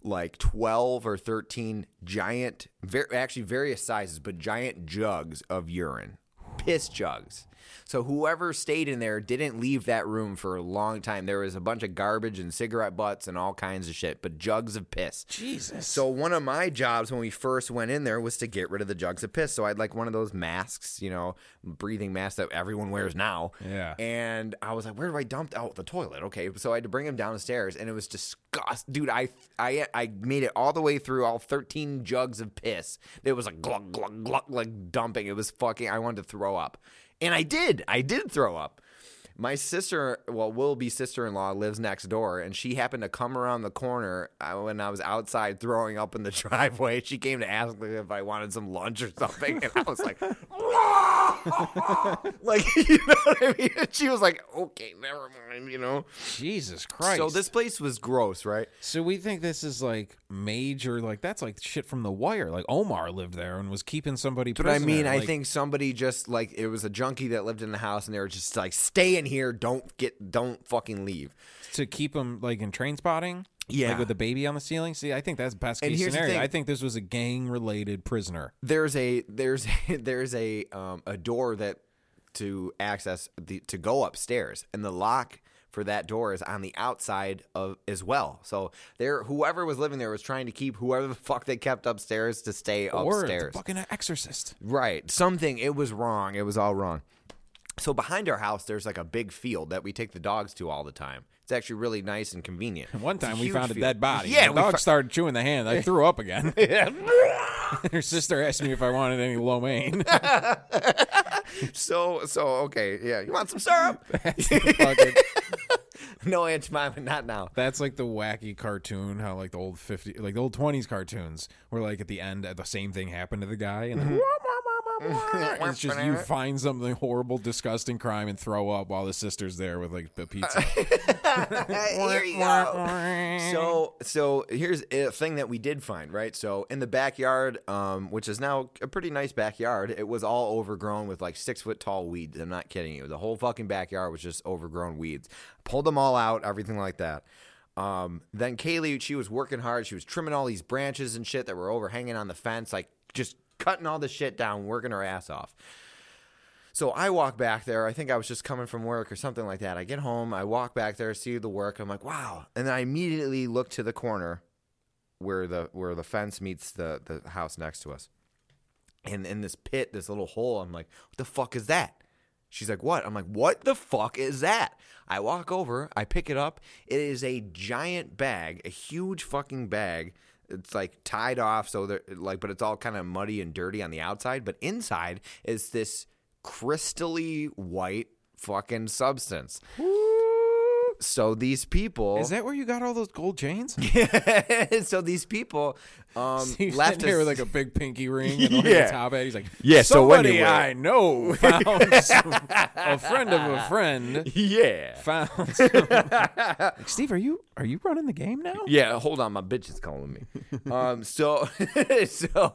S4: like 12 or 13 giant ver- actually various sizes but giant jugs of urine piss jugs so whoever stayed in there didn't leave that room for a long time there was a bunch of garbage and cigarette butts and all kinds of shit but jugs of piss
S3: Jesus.
S4: so one of my jobs when we first went in there was to get rid of the jugs of piss. So I'd like one of those masks, you know, breathing masks that everyone wears now.
S3: Yeah.
S4: And I was like, where do I dump? Oh, the toilet. Okay. So I had to bring him downstairs, and it was disgust, dude. I I I made it all the way through all 13 jugs of piss. It was like glug glug glug like dumping. It was fucking. I wanted to throw up, and I did. I did throw up. My sister, well, will be sister in law, lives next door, and she happened to come around the corner uh, when I was outside throwing up in the driveway. She came to ask me if I wanted some lunch or something, and I was like, like, you know what I mean? She was like, okay, never mind, you know?
S3: Jesus Christ.
S4: So this place was gross, right?
S3: So we think this is like major, like that's like shit from The Wire. Like Omar lived there and was keeping somebody.
S4: But I mean, I think somebody just like it was a junkie that lived in the house, and they were just like, "Stay in here, don't get, don't fucking leave."
S3: to keep him like in Trainspotting.
S4: Yeah.
S3: like with the baby on the ceiling. See, I think that's best case scenario. I think this was a gang related prisoner.
S4: there's a there's a, there's a um, a door that to access the to go upstairs, and the lock for that door is on the outside of as well. So there, whoever was living there was trying to keep whoever the fuck they kept upstairs to stay
S3: Or
S4: upstairs.
S3: the fucking exorcist.
S4: Right. Something it was wrong. It was all wrong. So behind our house, there's like a big field that we take the dogs to all the time. It's actually really nice and convenient.
S3: One time we found a
S4: field.
S3: dead body.
S4: Yeah,
S3: the dog started chewing the hand. I threw up again. Her sister asked me if I wanted any lo mein.
S4: so so okay, yeah. You want some syrup? No, Aunt Jemima, not now.
S3: That's like the wacky cartoon, how like the old fifty, like the old twenties cartoons, where like at the end, uh, the same thing happened to the guy, and then,
S4: Mm-hmm.
S3: It's just you find something horrible, disgusting crime and throw up while the sister's there with like the pizza.
S4: Here you go. So so here's a thing that we did find, right? So in the backyard, um, which is now a pretty nice backyard, it was all overgrown with like six foot tall weeds. I'm not kidding you. The whole fucking backyard was just overgrown weeds. Pulled them all out, everything like that. Um, then Kaylee, she was working hard. She was trimming all these branches and shit that were overhanging on the fence, like just cutting all the shit down, working her ass off. So I walk back there. I think I was just coming from work or something like that. I get home. I walk back there, see the work. I'm like, wow. And then I immediately look to the corner where the where the fence meets the the house next to us. And in this pit, this little hole, I'm like, what the fuck is that? She's like, what? I'm like, what the fuck is that? I walk over, I pick it up. It is a giant bag, a huge fucking bag. It's like tied off, so there, like, but it's all kind of muddy and dirty on the outside. But inside is this crystally white fucking substance. So these people,
S3: Is that where you got all those gold chains?
S4: so these people, um,
S3: He's
S4: left
S3: here with like a big pinky ring and like
S4: Yeah.
S3: a top hat. He's like,
S4: Yeah, so
S3: somebody
S4: anyway."
S3: I know found some, a friend of a friend
S4: yeah,
S3: found. Some, like, Steve, are you are you running the game now?
S4: yeah. Hold on, my bitch is calling me. um, so, so,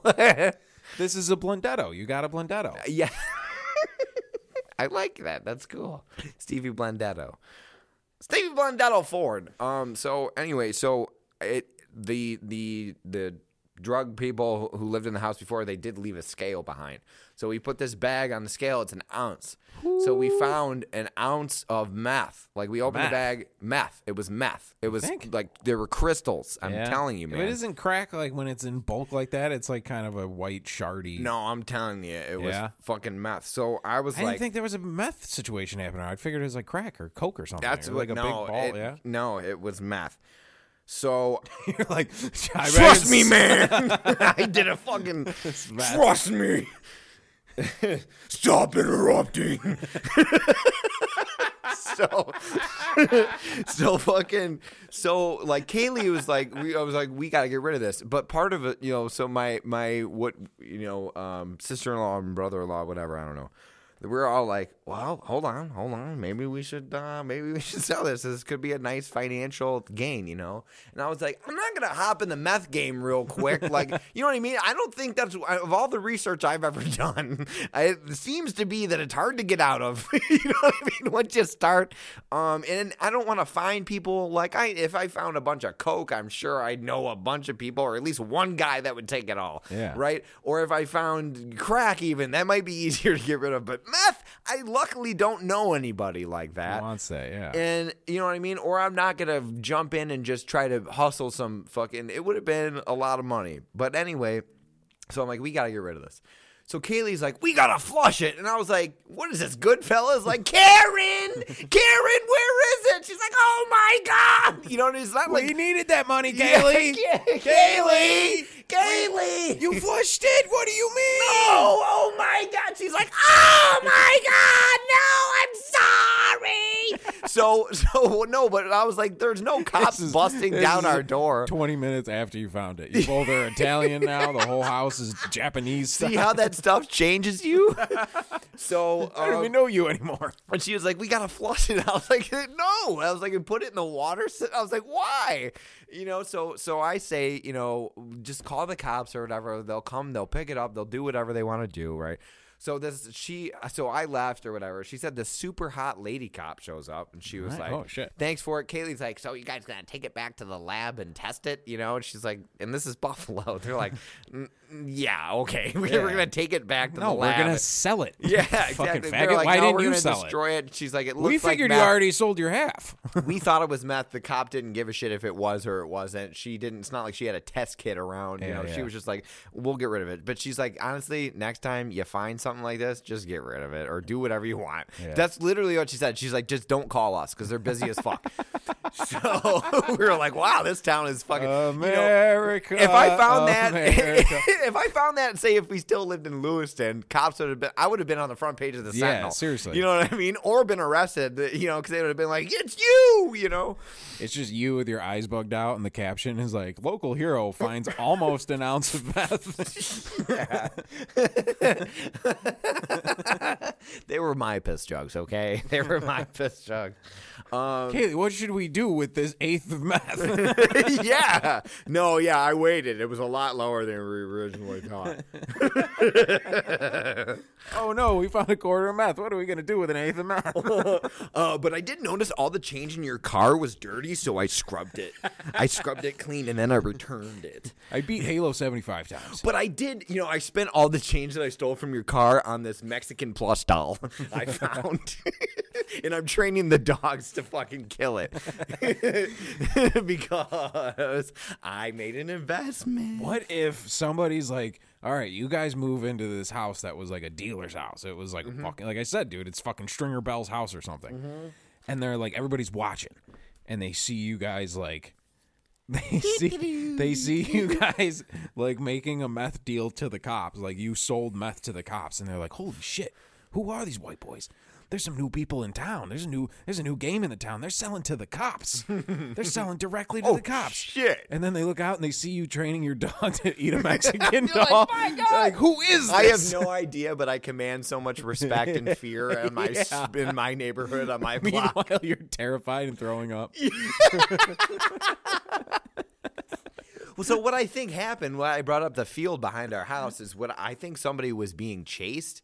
S3: This is a blendetto. You got a blendetto.
S4: yeah. I like that. That's cool. Stevie Blendetto. Stevie Blendetto Ford. Um. So anyway, so it the the the drug people who lived in the house before they did leave a scale behind. So we put this bag on the scale. It's an ounce. So we found an ounce of meth. Like we opened
S3: Meth.
S4: the bag, meth. It was meth. It was like there were crystals. I'm
S3: Yeah.
S4: telling you,
S3: If
S4: man.
S3: It isn't crack like when it's in bulk like that. It's like kind of a white shardy.
S4: No, I'm telling you, it was
S3: Yeah?
S4: fucking meth. So I was
S3: I
S4: like,
S3: didn't think there was a meth situation happening. I figured it was like crack or coke or something.
S4: That's
S3: Or
S4: what
S3: like a
S4: no,
S3: big ball.
S4: it-
S3: yeah,
S4: No, it was meth. So
S3: you're like,
S4: trust me, man. I did a fucking trust me. Stop interrupting. so, so fucking, so like Kaylee was like, we, I was like, we gotta get rid of this. But part of it, you know, so my my what you know, um, sister in law and brother in law, whatever, I don't know. We were all like, well, hold on, hold on. Maybe we should, uh, maybe we should sell this. This could be a nice financial gain, you know? And I was like, I'm not going to hop in the meth game real quick. like, you know what I mean? I don't think that's, of all the research I've ever done, it seems to be that it's hard to get out of. you know what I mean? Once you start. Um, and I don't want to find people like I, if I found a bunch of Coke, I'm sure I'd know a bunch of people or at least one guy that would take it all.
S3: Yeah.
S4: Right. Or if I found crack, even that might be easier to get rid of. But meth, I luckily don't know anybody like that.
S3: wants that. Uh, yeah.
S4: And you know what I mean? Or I'm not gonna jump in and just try to hustle some fucking. It would have been a lot of money. But anyway, so I'm like, we gotta get rid of this. So Kaylee's like, we gotta flush it, and I was like, what is this, Goodfellas? Like, Karen, Karen, where is it? She's like, oh my god, you know, it's not like
S3: we needed that money, Kaylee.
S4: yeah, Kaylee, Kaylee,
S3: You flushed it. What do you mean?
S4: Oh, oh my God. She's like, oh my God, no, I'm sorry. So, so no, but I was like, there's no cops
S3: is-
S4: busting down our door.
S3: Twenty minutes after you found it, you both are Italian now. The whole house is Japanese.
S4: See
S3: style.
S4: how that stuff changes you? So,
S3: I don't
S4: um,
S3: even know you anymore.
S4: and she was like, we got to flush it. I was like, no. I was like, and put it in the water. I was like, why? You know, so so I say, you know, just call the cops or whatever. They'll come, they'll pick it up, they'll do whatever they want to do, right? So this she so I left or whatever. She said the super hot lady cop shows up and she was
S3: Right.
S4: like,
S3: Oh, shit.
S4: Thanks for it. Kaylee's like, so you guys gonna take it back to the lab and test it, you know? And she's like, and this is Buffalo. They're like, "Mm, mm, yeah, okay, we're,
S3: Yeah.
S4: we're gonna take it back to
S3: No,
S4: the lab.
S3: we're gonna sell it.
S4: yeah,
S3: fucking
S4: exactly. Like,
S3: Why
S4: no,
S3: didn't you sell
S4: destroy it? She's like, it looks
S3: We
S4: like
S3: figured you
S4: meth.
S3: already sold your half.
S4: we thought it was meth. The cop didn't give a shit if it was or it wasn't. She didn't. It's not like she had a test kit around. You
S3: Yeah,
S4: know, she was just like, "We'll get rid of it." But she's like, honestly, next time you find something something like this, just get rid of it or do whatever you want.
S3: Yeah.
S4: That's literally what she said. She's like, just don't call us because they're busy as fuck. so we were like, wow, this town is fucking. you know,
S3: America.
S4: if I found that, if I found that, say if we still lived in Lewiston, cops would have been. I would have been on the front page of the
S3: Yeah,
S4: Sentinel.
S3: seriously.
S4: You know what I mean? Or been arrested. You know, because they would have been like, "It's you," you know.
S3: It's just you with your eyes bugged out, and the caption is like, "Local hero finds almost an ounce of meth."
S4: They were my piss jugs, okay? They were my piss jugs. Um,
S3: Kaylee, what should we do with this eighth of math?
S4: yeah. No, yeah, I waited. It was a lot lower than we originally thought.
S3: Oh no, we found a quarter of meth. What are we gonna do with an eighth of meth?
S4: uh, but I did notice all the change in your car was dirty, so I scrubbed it. I scrubbed it clean and then I returned it.
S3: I beat Halo seventy five times.
S4: But I did, you know, I spent all the change that I stole from your car on this Mexican plush doll I found. and I'm training the dogs to fucking kill it. because I made an investment.
S3: What if somebody's like, all right, you guys move into this house that was like a dealer's house. It was like
S4: Mm-hmm.
S3: fucking, like I said, dude, it's fucking Stringer Bell's house or something. And they're like, everybody's watching, and they see you guys like, they see, they see you guys like making a meth deal to the cops. Like you sold meth to the cops, and they're like, holy shit, who are these white boys? There's some new people in town. There's a new there's a new game in the town. They're selling to the cops. They're selling directly to
S4: Oh,
S3: the cops.
S4: shit.
S3: And then they look out and they see you training your dog to eat a Mexican dog. They're like, who is this?
S4: I have no idea, but I command so much respect and fear in my
S3: Yeah.
S4: in my neighborhood on my block.
S3: Meanwhile, you're terrified and throwing up.
S4: Well, so what I think happened when I brought up the field behind our house is what I think somebody was being chased.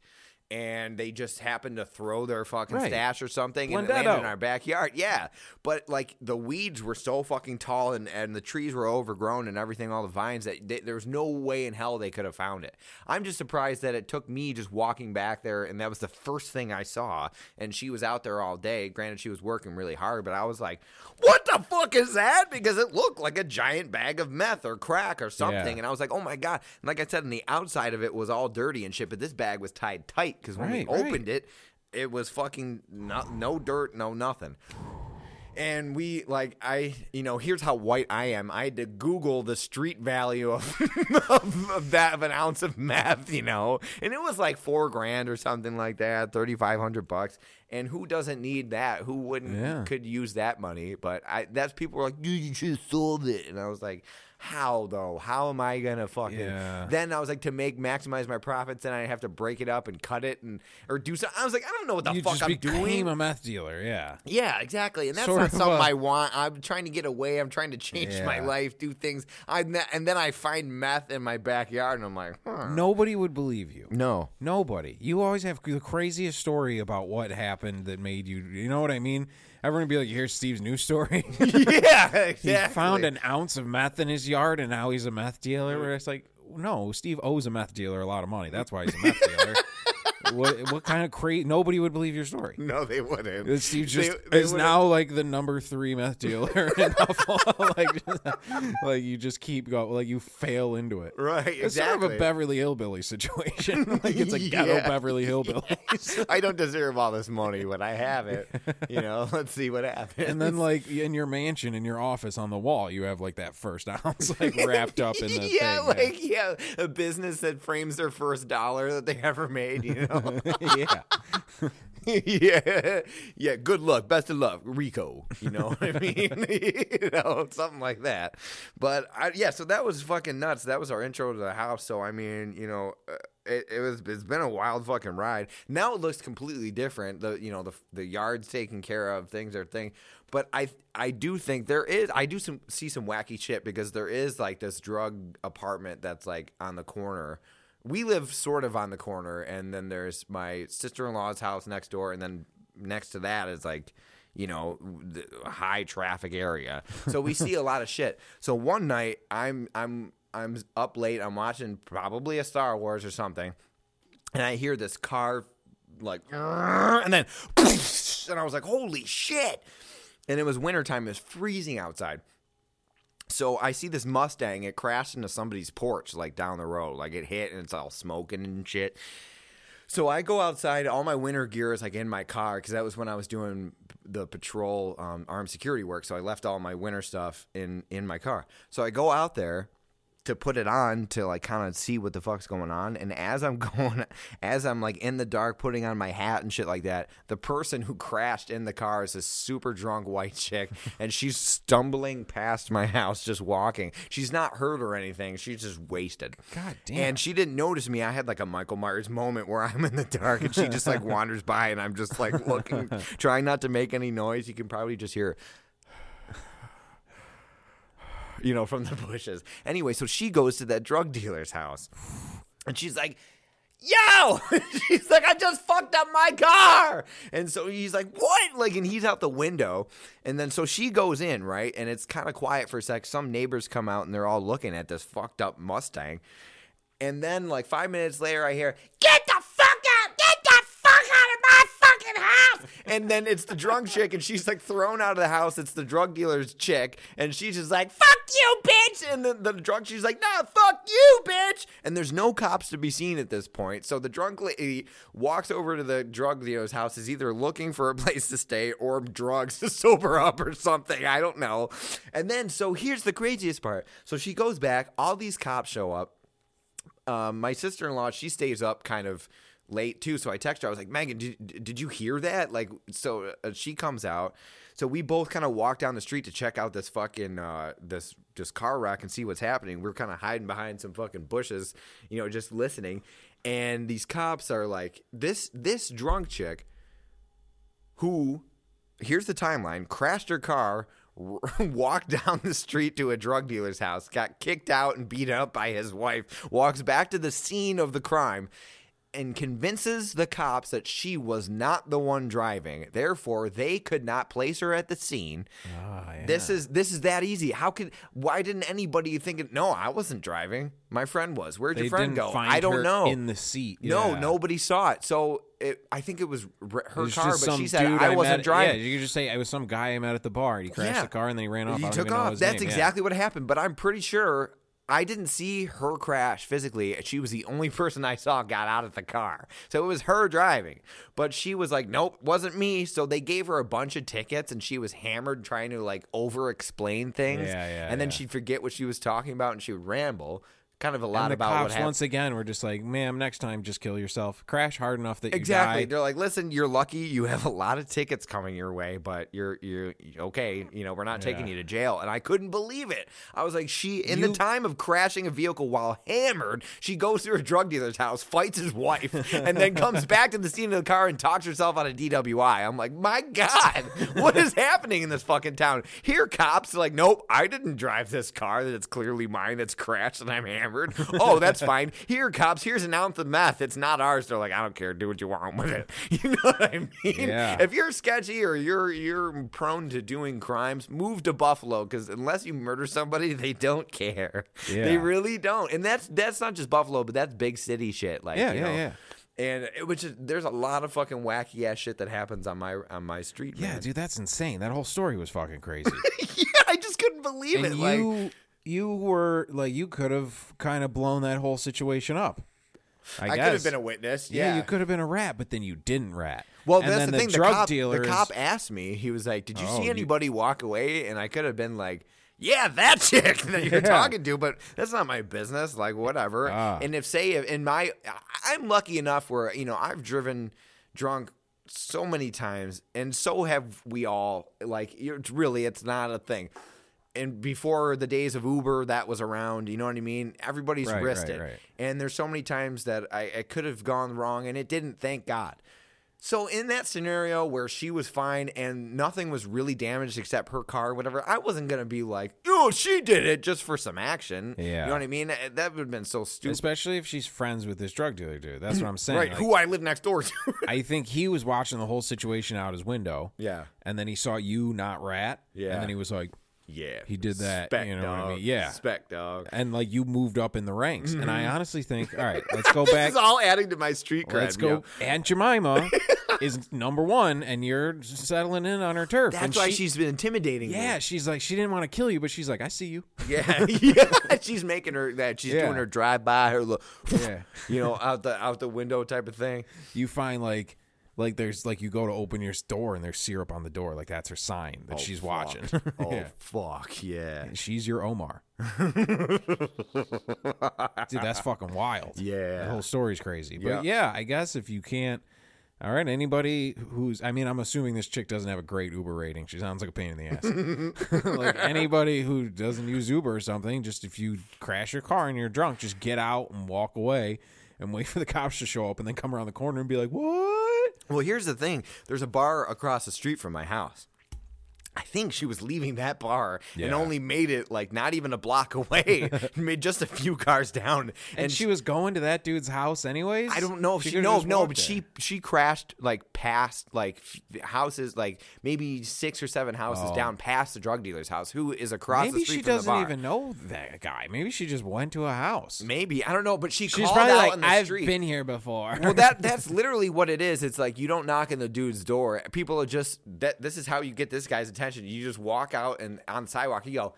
S4: And they just happened to throw their fucking
S3: Right.
S4: stash or something, and it landed in our backyard. Yeah, but like the weeds were so fucking tall, and, and the trees were overgrown, and everything, all the vines that they, there was no way in hell they could have found it. I'm just surprised that it took me just walking back there, and that was the first thing I saw. And she was out there all day. Granted, she was working really hard, but I was like, "What the fuck is that?" Because it looked like a giant bag of meth or crack or something,
S3: Yeah.
S4: and I was like, "Oh my god!" And like I said, and the outside of it was all dirty and shit, but this bag was tied tight because when
S3: Right,
S4: we
S3: right.
S4: opened it, it was fucking no, no dirt, no nothing. And we like I you know here's how white I am. I had to Google the street value of, of, of that of an ounce of meth, you know, and it was like four grand or something like that, thirty five hundred bucks. And who doesn't need that? Who wouldn't
S3: Yeah.
S4: could use that money? But I that's people were like, dude, you should have sold it, and I was like. How though? How am I gonna fucking?
S3: Yeah.
S4: Then I was like, to make maximize my profits, then I have to break it up and cut it and or do something. I was like, I don't know what the
S3: you
S4: fuck
S3: just
S4: I'm
S3: became
S4: doing.
S3: a meth dealer. Yeah.
S4: Yeah, exactly. And that's
S3: Sort
S4: not something
S3: a-
S4: I want. I'm trying to get away. I'm trying to change my life, do things. I and then I find meth in my backyard, and I'm like, huh.
S3: Nobody would believe you.
S4: no.
S3: Nobody. You always have the craziest story about what happened that made you. You know what I mean? Everyone would be like, "Here's Steve's new story."
S4: yeah,
S3: he found an ounce of meth in his yard, and now he's a meth dealer. Where it's like, no, Steve owes a meth dealer a lot of money. That's why he's a meth dealer. what? What kind of crazy? Nobody would believe your story.
S4: No, they wouldn't.
S3: Steve just
S4: They- they
S3: is
S4: would've-
S3: now like the number three meth dealer in Buffalo. like, just, like you just keep going, like you fail into it.
S4: Right,
S3: It's sort of
S4: exactly.
S3: a Beverly Hillbilly situation. like it's a ghetto
S4: Yeah.
S3: Beverly Hillbilly.
S4: I don't deserve all this money, but I have it. You know, let's see what happens.
S3: and then like in your mansion, in your office, on the wall, you have like that first ounce like wrapped up in the
S4: yeah,
S3: thing.
S4: like yeah, a business that frames their first dollar that they ever made. You know.
S3: yeah.
S4: yeah, yeah. Good luck, best of luck, Rico. You know what I mean? you know, something like that. But I, yeah, so that was fucking nuts. That was our intro to the house. So I mean, you know, uh, it, it was. It's been a wild fucking ride. Now it looks completely different. The you know the the yard's taken care of. Things are thing. But I I do think there is. I do some see some wacky shit because there is like this drug apartment that's like on the corner we live sort of on the corner, and then there's my sister in law's house next door, and then next to that is like, you know, high traffic area. So we see a lot of shit. So one night, I'm I'm I'm up late. I'm watching probably a Star Wars or something, and I hear this car like, and then, and I was like, holy shit! And it was wintertime. It was freezing outside. So I see this Mustang. It crashed into somebody's porch, like down the road. Like it hit and it's all smoking and shit. So I go outside. All my winter gear is like in my car because that was when I was doing the patrol um, armed security work. So I left all my winter stuff in in my car. So I go out there to put it on to like kind of see what the fuck's going on. And as I'm going, as I'm like in the dark putting on my hat and shit like that, the person who crashed in the car is a super drunk white chick, and she's stumbling past my house, just walking. She's not hurt or anything. She's just wasted.
S3: God damn.
S4: And she didn't notice me. I had like a Michael Myers moment where I'm in the dark and she just like wanders by, and I'm just like looking, trying not to make any noise. You can probably just hear you know, from the bushes. Anyway, so she goes to that drug dealer's house and she's like, Yo! she's like, I just fucked up my car. And so he's like, What? Like, and he's out the window. And then so she goes in, right? And it's kind of quiet for a sec. Some neighbors come out and they're all looking at this fucked up Mustang. And then, like, five minutes later, I hear, Get the And then it's the drunk chick, and she's like thrown out of the house. It's the drug dealer's chick, and she's just like, fuck you, bitch! And the, the drunk, she's like, nah, fuck you, bitch! And there's no cops to be seen at this point. So the drunk lady walks over to the drug dealer's house, is either looking for a place to stay or drugs to sober up or something. I don't know. And then, so here's the craziest part. So she goes back, all these cops show up um, my sister in law, she stays up kind of late too. So I text her. I was like, Megan, did, did you hear that? Like, so uh, she comes out. So we both kind of walk down the street to check out this fucking uh, this this car wreck and see what's happening. We're kind of hiding behind some fucking bushes, you know, just listening. And these cops are like, this this drunk chick who here's the timeline crashed her car walked down the street to a drug dealer's house got kicked out and beat up by his wife walks back to the scene of the crime and convinces the cops that she was not the one driving therefore they could not place her at the scene ah, this is this is that easy how could why didn't anybody think it no i wasn't driving my friend was where'd
S3: They
S4: your friend go i don't know
S3: in the seat.
S4: no nobody saw it so it, i think it was her
S3: It was
S4: car but she said
S3: dude
S4: i wasn't
S3: met,
S4: driving
S3: Yeah, you could just say it was some guy I met at the bar. and He crashed
S4: Yeah.
S3: the car and then he ran off.
S4: He took off. That's
S3: name. Yeah.
S4: exactly what happened. But I'm pretty sure I didn't see her crash physically. She was the only person I saw got out of the car. So it was her driving. But she was like, nope, wasn't me. So they gave her a bunch of tickets and she was hammered trying to like over explain things.
S3: Yeah, yeah,
S4: and then
S3: yeah.
S4: she'd forget what she was talking about and she would ramble. Kind of a lot
S3: and the
S4: about what
S3: cops
S4: happened.
S3: once again we're just like, "Ma'am, next time just kill yourself. Crash hard enough that
S4: Exactly.
S3: you die."
S4: They're like, listen, you're lucky. You have a lot of tickets coming your way, but you're you're okay. You know, we're not taking
S3: Yeah.
S4: you to jail. And I couldn't believe it. I was like, she in the time of crashing a vehicle while hammered, she goes to her drug dealer's house, fights his wife, and then comes back to the scene of the car and talks herself out of DWI. I'm like, my God, what is happening in this fucking town? Here, cops are like, nope, I didn't drive this car that it's clearly mine that's crashed and I'm hammered. Oh, that's fine. Here, cops, here's an ounce of meth. It's not ours. They're like, I don't care. Do what you want with it. You know what I mean?
S3: Yeah.
S4: If you're sketchy or you're you're prone to doing crimes, move to Buffalo because unless you murder somebody, they don't care.
S3: Yeah.
S4: They really don't. And that's that's not just Buffalo, but that's big city shit. Like
S3: Yeah,
S4: you
S3: yeah,
S4: know?
S3: yeah.
S4: And it, which is there's a lot of fucking wacky ass shit that happens on my on my street.
S3: Yeah,
S4: man.
S3: dude, that's insane. That whole story was fucking crazy.
S4: yeah, I just couldn't believe
S3: and
S4: it. Like,
S3: you, you were like, you could have kind of blown that whole situation up. I,
S4: I could have been a witness.
S3: Yeah,
S4: Yeah,
S3: you could have been a rat, but then you didn't rat.
S4: Well,
S3: and
S4: that's
S3: then
S4: the, thing.
S3: drug
S4: the cop,
S3: dealers.
S4: the cop asked me. He was like, "Did you
S3: Oh,
S4: see
S3: you-
S4: anybody walk away?" And I could have been like, "Yeah, that chick that you're
S3: Yeah.
S4: talking to," but that's not my business. Like, whatever.
S3: Ah.
S4: And if say in my, I'm lucky enough where you know I've driven drunk so many times, and so have we all. Like, it's really, it's not a thing. And before the days of Uber, that was around. You know what I mean? Everybody's
S3: Right,
S4: risked
S3: right,
S4: it.
S3: right.
S4: And there's so many times that I, I could have gone wrong, and it didn't. Thank God. So in that scenario where she was fine and nothing was really damaged except her car, whatever, I wasn't gonna be like, "Oh, she did it just for some action."
S3: Yeah.
S4: you know what I mean? Eh, that would have been so stupid.
S3: Especially if she's friends with this drug dealer dude. That's what I'm saying.
S4: right?
S3: Like,
S4: who I live next door to.
S3: I think he was watching the whole situation out his window.
S4: Yeah.
S3: And then he saw you not rat.
S4: Yeah.
S3: And then he was like,
S4: yeah,
S3: He did that,
S4: Spec
S3: you know what I mean? Yeah.
S4: spec dog.
S3: and like you moved up in the ranks. And I honestly think, all right, let's go
S4: Mm-hmm. This
S3: back.
S4: is all adding to my street cred.
S3: Let's go.
S4: know?
S3: Aunt Jemima is number one, and you're settling in on her turf.
S4: That's
S3: and
S4: why
S3: she-
S4: she's been intimidating me.
S3: Yeah, she's like she didn't want to kill you, but she's like, I see you.
S4: Yeah, yeah. She's making her that. She's
S3: Yeah.
S4: doing her drive by, her look,
S3: Yeah.
S4: you know, out the out the window type of thing.
S3: You find like like there's like you go to open your door and there's syrup on the door, like that's her sign that
S4: Oh,
S3: she's
S4: fuck.
S3: watching.
S4: Oh
S3: yeah.
S4: fuck yeah,
S3: She's your Omar. Dude, that's fucking wild.
S4: Yeah.
S3: The whole story's crazy. But
S4: Yeah.
S3: yeah, I guess if you can't all right, anybody who's I mean, I'm assuming this chick doesn't have a great Uber rating. She sounds like a pain in the ass. like anybody who doesn't use Uber or something, just if you crash your car and you're drunk, just get out and walk away and wait for the cops to show up and then come around the corner and be like, "What?"
S4: Well, here's the thing. There's a bar across the street from my house. I think she was leaving that bar and only made it like not even a block away, made just a few cars down.
S3: And, she was going to that dude's house anyways.
S4: I don't know if she,
S3: could've
S4: no no, but
S3: there.
S4: she she crashed like past like houses like maybe six or seven houses down oh. past the drug dealer's house, who is across
S3: Oh. Maybe
S4: the street
S3: she doesn't even know that guy. Maybe she just went to a house.
S4: Maybe I don't know, but she
S3: She's
S4: called
S3: probably
S4: out
S3: like, "I've
S4: street.
S3: been here before."
S4: well, that that's literally what it is. It's like you don't knock on the dude's door. People are just that. This is how you get this guy's attention. You just walk out and on the sidewalk, you go,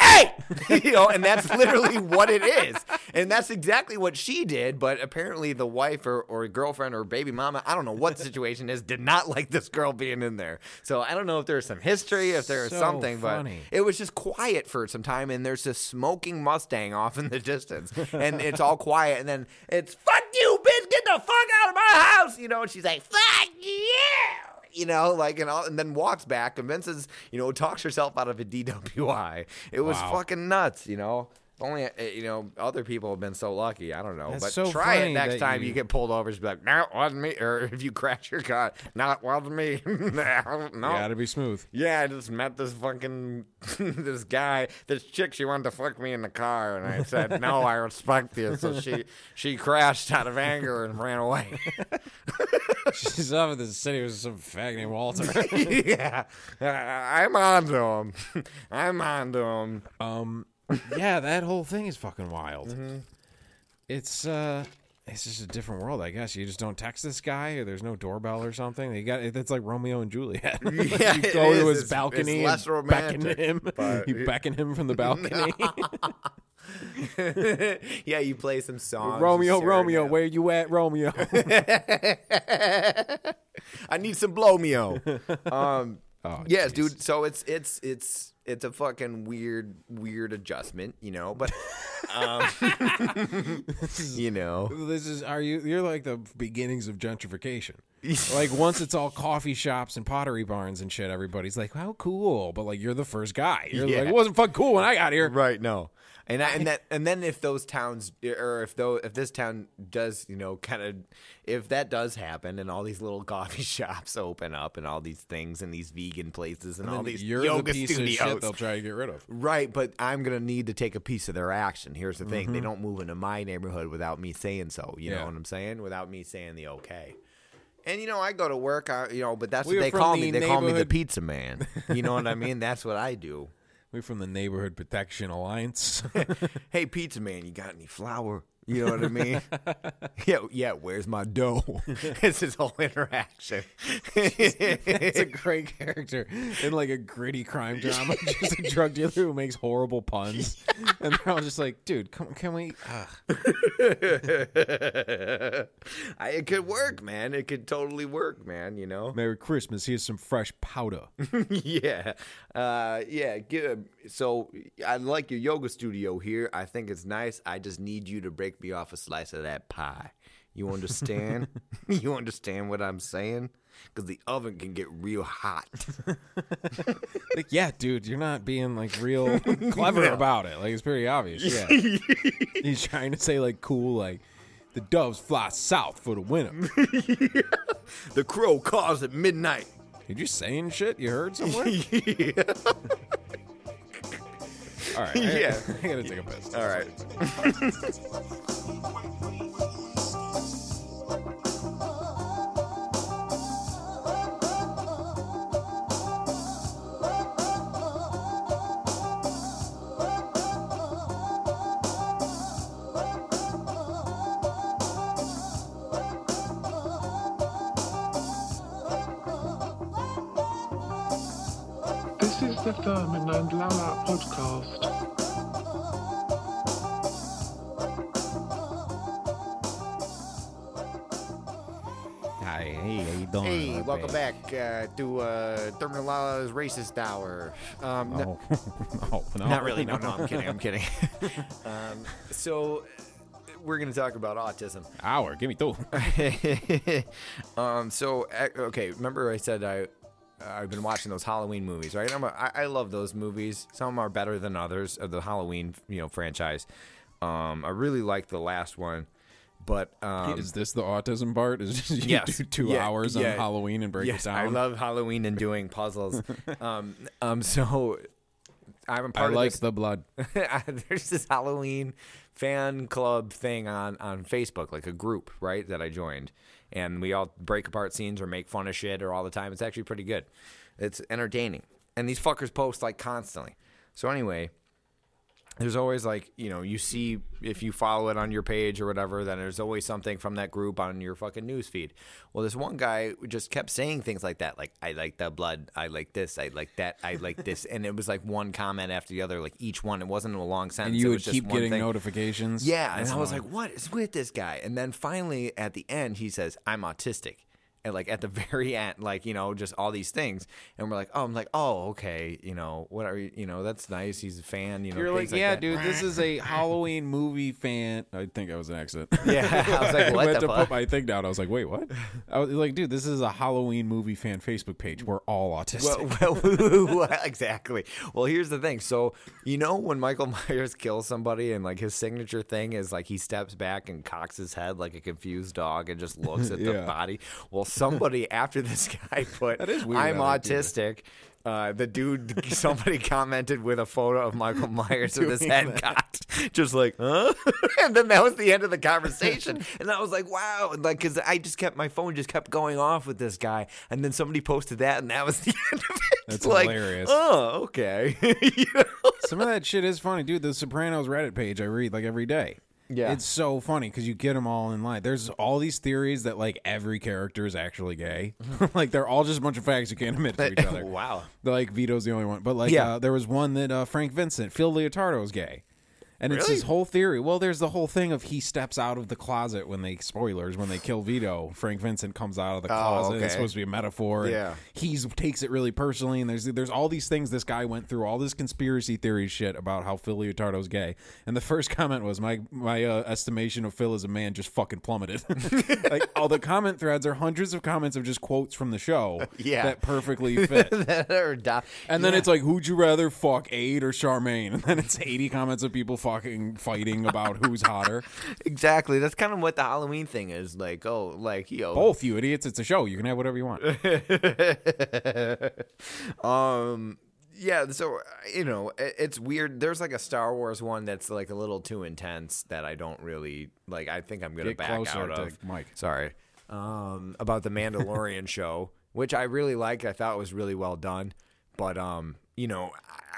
S4: "Hey," you know, and that's literally what it is. And that's exactly what she did. But apparently, the wife or, or girlfriend or baby mama, I don't know what the situation is, did not like this girl being in there. So I don't know if there's some history, if there's
S3: So
S4: something,
S3: funny.
S4: but it was just quiet for some time. And there's this smoking Mustang off in the distance, and it's all quiet. And then it's "fuck you, bitch, get the fuck out of my house," you know. And she's like, "Fuck you." You know, like and all, and then walks back, convinces, you know, talks herself out of a DWI. It was
S3: Wow.
S4: fucking nuts, you know. Only uh, you know, other people have been so lucky. I don't know,
S3: That's
S4: but
S3: so
S4: try it next time you...
S3: you-
S4: get pulled over. Just be like, "No, it wasn't me." Or if you crash your car, not wasn't me." no,
S3: Gotta be smooth.
S4: yeah, I just met this fucking this guy, this chick. She wanted to fuck me in the car, and I said, "No, I respect you." So she she crashed out of anger and ran away.
S3: She's up in the city with some fag named Walter.
S4: yeah, Uh, I'm on to him. I'm on to him.
S3: um, yeah, that whole thing is fucking wild.
S4: Mm-hmm.
S3: It's uh, it's just a different world, I guess. You just don't text this guy, or there's no doorbell or something. You got it's like Romeo and Juliet. Like,
S4: Yeah,
S3: you
S4: it
S3: go to his
S4: It's-
S3: balcony
S4: it's less
S3: and beckon
S4: romantic,
S3: him.
S4: but-
S3: you beckon him from the balcony.
S4: yeah, you play some songs.
S3: Romeo, Romeo, where you at, Romeo?
S4: I need some blowmeo. Um,
S3: Oh,
S4: yes,
S3: jeez.
S4: dude. So it's it's it's it's a fucking weird weird adjustment, you know. But um, you know,
S3: This is are you? You're like the beginnings of gentrification. Like once it's all coffee shops and pottery barns and shit, everybody's like, "How cool!" But like you're the first guy. You're
S4: Yeah.
S3: like, "It wasn't fucking cool when I got here."
S4: right? No, and I, and that and then if those towns or if though if this town does you know kind of if that does happen and all these little coffee shops open up and all these things and these vegan places and, all these yoga
S3: the piece
S4: studios.
S3: of shit they'll try to get rid of.
S4: Right, but I'm gonna need to take a piece of their action. Here's the thing: they
S3: Mm-hmm.
S4: don't move into my neighborhood without me saying so. You
S3: Yeah.
S4: know what I'm saying? Without me saying the okay. And you know, I go to work. I, you know, but that's
S3: We
S4: what they call
S3: the
S4: me. They call me the pizza man. You know what I mean? That's what I do.
S3: We're from the Neighborhood Protection Alliance.
S4: Hey, pizza man, you got any flour? You know what I mean? yeah, yeah. Where's my dough? it's his whole interaction.
S3: it's a great character in like a gritty crime drama. just a drug dealer who makes horrible puns, and they're all just like, "Dude, come, can we?"
S4: I, it could work, man. It could totally work, man. You know.
S3: Merry Christmas. Here's some fresh powder.
S4: yeah, uh, yeah. Good. So I like your yoga studio here. I think it's nice. I just need you to break me off a slice of that pie. You understand? you understand what I'm saying? Because the oven can get real hot.
S3: Like, yeah, dude, you're not being like real clever about it. Like, it's pretty obvious. Yeah, he's trying to say like cool, like the doves fly south for the winter.
S4: the crow caws at midnight.
S3: Did you saying shit you heard somewhere?
S4: yeah.
S3: All right,
S4: Yeah.
S3: I gotta take a piss.
S4: All right.
S9: This the Thurman and Lala podcast.
S3: Hi, hey, how you doing?
S4: Hey,
S3: Okay.
S4: welcome back uh, to uh, Thurman Lala's Racist Hour. Um, no-
S3: Oh, no, no,
S4: Not really. No, no, I'm kidding. I'm kidding. um, so, we're going to talk about autism.
S3: Hour, give me two.
S4: um, so uh, okay, remember I said I I've been watching those Halloween movies, right? I'm a, I, I love those movies. Some are better than others of the Halloween you know franchise. Um, I really like the last one, but um,
S3: Is this the autism part? Is just you
S4: Yes.
S3: do two
S4: Yeah,
S3: hours
S4: yeah.
S3: on Halloween and break
S4: yes,
S3: it down?
S4: I love Halloween and doing puzzles. um, um, so I'm a
S3: I
S4: part of
S3: like
S4: this.
S3: the blood.
S4: there's this Halloween fan club thing on on Facebook, like a group, right? That I joined, and we all break apart scenes or make fun of shit or all the time. It's actually pretty good. It's entertaining, and these fuckers post like constantly. So anyway. There's always like, you know, you see if you follow it on your page or whatever, then there's always something from that group on your fucking news feed. Well, this one guy just kept saying things like that, like I like the blood, I like this, I like that, I like this, and it was like one comment after the other, like each one. It wasn't a long sentence.
S3: And you would keep getting
S4: thing.
S3: notifications.
S4: Yeah, and
S3: That's
S4: I was like, "What is with this guy?" And then finally, at the end, he says, "I'm autistic." And like at the very end, like you know, just all these things, and we're like, "Oh, I'm like, oh, okay, you know, what are you, you know, that's nice. He's a fan, you know."
S3: You're like,
S4: things like
S3: yeah,
S4: that."
S3: dude, this is a Halloween movie fan. I think I was an accident.
S4: Yeah, I was like, what
S3: went
S4: the
S3: to
S4: fuck?
S3: put my thing down. I was like, wait, what? I was like, dude, this is a Halloween movie fan Facebook page. We're all autistic.
S4: Well, well, well, exactly. Well, here's the thing. So, you know, when Michael Myers kills somebody and like his signature thing is like he steps back and cocks his head like a confused dog and just looks at the
S3: Yeah.
S4: body. Well, somebody after this guy put,
S3: That is weird
S4: I'm
S3: how they do that.
S4: autistic. Uh, the dude, somebody commented with a photo of Michael Myers with his head cocked, just like, huh? and then that was the end of the conversation. and I was like, wow, and, like, because I just kept my phone just kept going off with this guy, and then somebody posted that, and that was the end of it.
S3: That's
S4: like,
S3: hilarious.
S4: Oh, okay. You know?
S3: Some of that shit is funny, dude. The Sopranos Reddit page I read like every day.
S4: Yeah.
S3: it's so funny because you get them all in line. There's all these theories that like every character is actually gay. like they're all just a bunch of facts you can't admit to each other.
S4: wow.
S3: Like Vito's the only one, but like
S4: Yeah.
S3: uh, there was one that uh, Frank Vincent, Phil Leotardo is gay. And it's
S4: Really?
S3: his whole theory. Well, there's the whole thing of he steps out of the closet when they spoilers when they kill Vito. Frank Vincent comes out of the closet.
S4: okay.
S3: It's supposed to be a metaphor.
S4: Yeah.
S3: he's takes it really personally. And there's there's all these things this guy went through, all this conspiracy theory shit about how Phil Leotardo's gay. And the first comment was my my uh, estimation of Phil as a man just fucking plummeted. like all the comment threads are hundreds of comments of just quotes from the show
S4: Yeah.
S3: that perfectly fit.
S4: That or die.
S3: And then it's like, who'd you rather fuck, Aid or Charmaine? And then it's 80 comments of people fucking fighting about who's hotter.
S4: exactly. That's kind of what the Halloween thing is. Like, oh, like yo,
S3: Both, you idiots. It's a show. You can have whatever you want.
S4: um yeah so you know it, it's weird there's like a star wars one that's like a little too intense that i don't really like i think i'm gonna
S3: Get
S4: back out of
S3: Mike.
S4: sorry um about the mandalorian show which i really liked i thought was really well done but um you know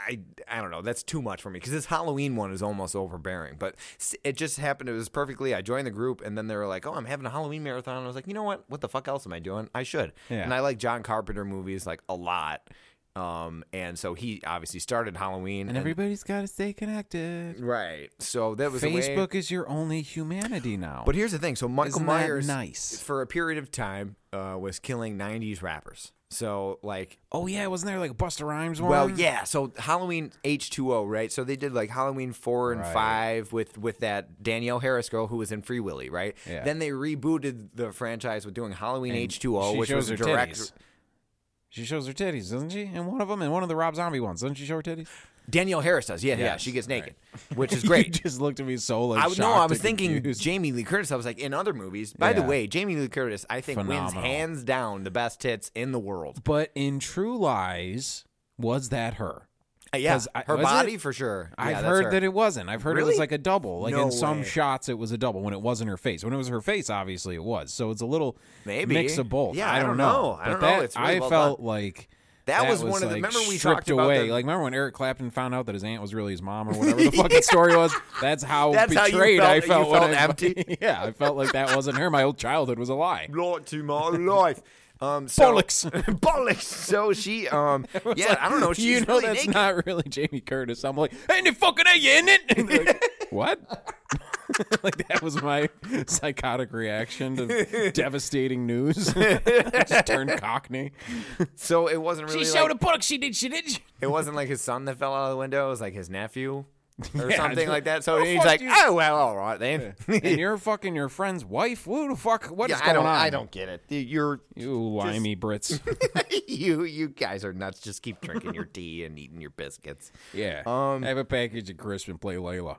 S4: I, I don't know. That's too much for me because this Halloween one is almost overbearing. But it just happened. It was perfectly. I joined the group, and then they were like, "Oh, I'm having a Halloween marathon." And I was like, "You know what? What the fuck else am I doing? I should."
S3: Yeah.
S4: And I like John Carpenter movies like a lot. Um, and so he obviously started Halloween,
S3: And everybody's got to stay connected.
S4: right. So that was
S3: Facebook is your only humanity now.
S4: But here's the thing. So Michael
S3: Isn't
S4: Myers,
S3: nice?
S4: for a period of time, uh, was killing '90s rappers. So like,
S3: oh, yeah. Wasn't there like a Busta Rhymes one?
S4: well, yeah. So Halloween H2O, right? So they did like Halloween four and
S3: Right.
S4: five with with that Danielle Harris girl who was in Free Willy, right?
S3: Yeah.
S4: Then they rebooted the franchise with doing Halloween H2O,
S3: she
S4: which
S3: shows
S4: was a
S3: her
S4: direct.
S3: titties. She shows her titties, doesn't she? In one of them, in one of the Rob Zombie ones, doesn't she show her titties?
S4: Danielle Harris does, yeah, yeah. She gets naked,
S3: right.
S4: which is
S3: you
S4: great.
S3: just looked at me so like
S4: I no, I was thinking
S3: confused.
S4: Jamie Lee Curtis. I was like, in other movies. By the way, Jamie Lee Curtis, I think wins hands down the best tits in the world.
S3: But in True Lies, was that her?
S4: Uh, yeah,
S3: I-
S4: her
S3: was it?
S4: body for sure.
S3: I've
S4: that's
S3: heard that it wasn't. I've heard it was like a double. Like
S4: No
S3: in some
S4: way.
S3: shots, it was a double when it wasn't her face. When it was her face, obviously it was. So it's a little
S4: Maybe.
S3: mix of both.
S4: Yeah,
S3: I
S4: I
S3: don't
S4: don't
S3: know.
S4: know. I don't know. It's really
S3: I
S4: well
S3: felt
S4: done.
S3: like
S4: That was one of the-
S3: like,
S4: remember we
S3: stripped
S4: talked about
S3: away.
S4: the-
S3: Like remember when Eric Clapton found out that his aunt was really his mom or whatever the fucking story was. That's how
S4: That's how
S3: betrayed
S4: felt-
S3: I felt.
S4: felt
S3: I-
S4: empty?
S3: yeah, I felt like that wasn't her. My whole childhood was a lie.
S4: Lot to my life. Um, so,
S3: Bollocks.
S4: bollocks. So she, um, yeah, I don't know. She's
S3: you know
S4: really
S3: that's
S4: naked.
S3: not really Jamie Curtis. I'm like, ain't it fucking a you in it? Like, what? like that was my psychotic reaction to devastating news. Just turned Cockney.
S4: So it wasn't really.
S3: she
S4: like,
S3: showed a book. She did. She did.
S4: It wasn't like his son that fell out of the window. It was like his nephew or
S3: Yeah,
S4: something like that. So he's like,
S3: you.
S4: oh well, all right then.
S3: and you're fucking your friend's wife. Who the fuck? What is
S4: Yeah, I
S3: going
S4: don't.
S3: on?
S4: I don't get it. You're
S3: You limey Brits.
S4: you. You guys are nuts. Just keep drinking your tea and eating your biscuits.
S3: Yeah.
S4: Um,
S3: Have a package of crisp and play Layla.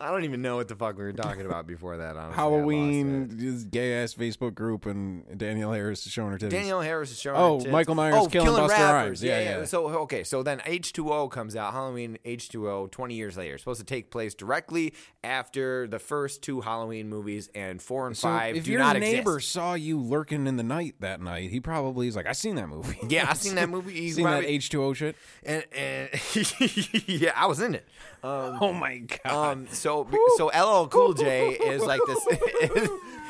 S4: I don't even know what the fuck we were talking about before that. Honestly, I lost it.
S3: Halloween, gay ass Facebook group, and Danielle Harris is showing her titties.
S4: Danielle Harris is showing.
S3: Oh,
S4: her tits.
S3: Michael Myers
S4: oh,
S3: killing Busta
S4: rappers.
S3: Rhymes. Yeah, yeah.
S4: So okay, so then H two O comes out. Halloween H two O. Twenty years later, It's supposed to take place directly after the first two Halloween movies, and four and
S3: So
S4: five
S3: if
S4: do
S3: your
S4: not
S3: neighbor
S4: exist.
S3: saw you lurking in the night that night, he probably is like, "I seen that movie."
S4: Yeah, I seen that movie. He
S3: seen that H two O shit.
S4: and and yeah, I was in it.
S3: Oh my god!
S4: Um, so so so LL Cool J is like this.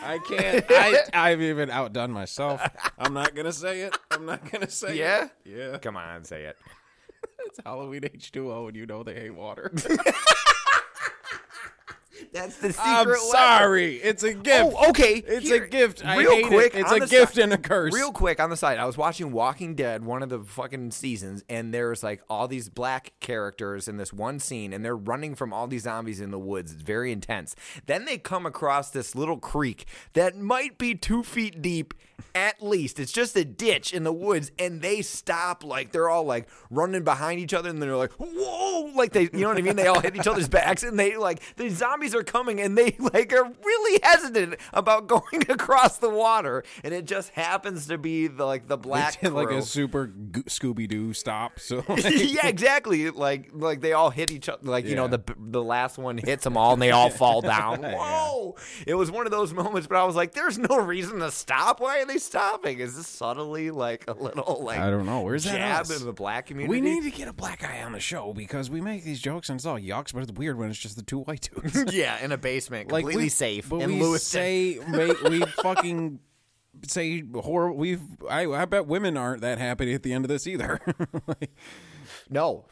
S3: I can't. I I've even outdone myself. I'm not gonna say it. I'm not gonna say
S4: yeah,
S3: it. Yeah. Yeah.
S4: Come on, say it.
S3: It's Halloween H two O, and you know they hate water.
S4: That's the secret.
S3: I'm
S4: weapon.
S3: sorry. It's a gift.
S4: Oh, okay.
S3: It's
S4: Here,
S3: a gift. I
S4: real quick,
S3: it. It's a gift
S4: side-
S3: and a curse.
S4: Real quick on the side, I was watching Walking Dead, one of the fucking seasons, and there's like all these black characters in this one scene, and they're running from all these zombies in the woods. It's very intense. Then they come across this little creek that might be two feet deep at least. It's just a ditch in the woods, and they stop like they're all like running behind each other, and they're like, "Whoa!" Like they, you know what I mean? They all hit each other's backs, and they like the zombies are coming, and they like are really hesitant about going across the water, and it just happens to be the like the black
S3: did like a super Scooby Doo stop. So like,
S4: yeah, exactly. Like, like they all hit each other. Like, you know, the the last one hits them all, and they all fall down. Whoa! It was one of those moments, but I was like, "There's no reason to stop. Why they stopping? Is this subtly like a little like
S3: I don't know. Where's that
S4: jab
S3: us?
S4: into the black community?
S3: we need to get a black guy on the show because we make these jokes and it's all yucks, but it's weird when it's just the two white dudes.
S4: yeah, in a basement,
S3: like
S4: completely
S3: we,
S4: safe.
S3: But
S4: in
S3: we
S4: Lewiston.
S3: say we fucking say horrible. We've I, I bet women aren't that happy at the end of this either. Like,
S4: No.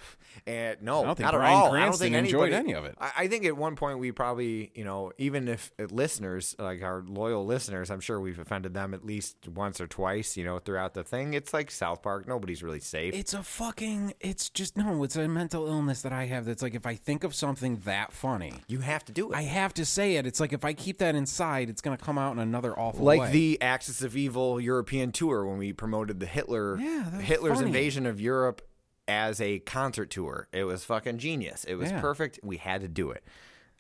S4: And no,
S3: I don't think
S4: not at all. I don't
S3: Cranston
S4: think
S3: enjoyed any of it.
S4: I, I think at one point we probably, you know, even if uh, listeners, like our loyal listeners, I'm sure we've offended them at least once or twice, you know, throughout the thing. It's like South Park. Nobody's really safe.
S3: it's a fucking. It's just no. It's a mental illness that I have. That's like if I think of something that funny,
S4: you have to do it.
S3: I have to say it. It's like if I keep that inside, it's gonna come out in another awful way.
S4: like
S3: way.
S4: the Axis of Evil European tour when we promoted the Hitler
S3: Yeah,
S4: Hitler's
S3: funny.
S4: invasion of Europe as a concert tour. It was fucking genius. It was
S3: Yeah.
S4: perfect. We had to do it.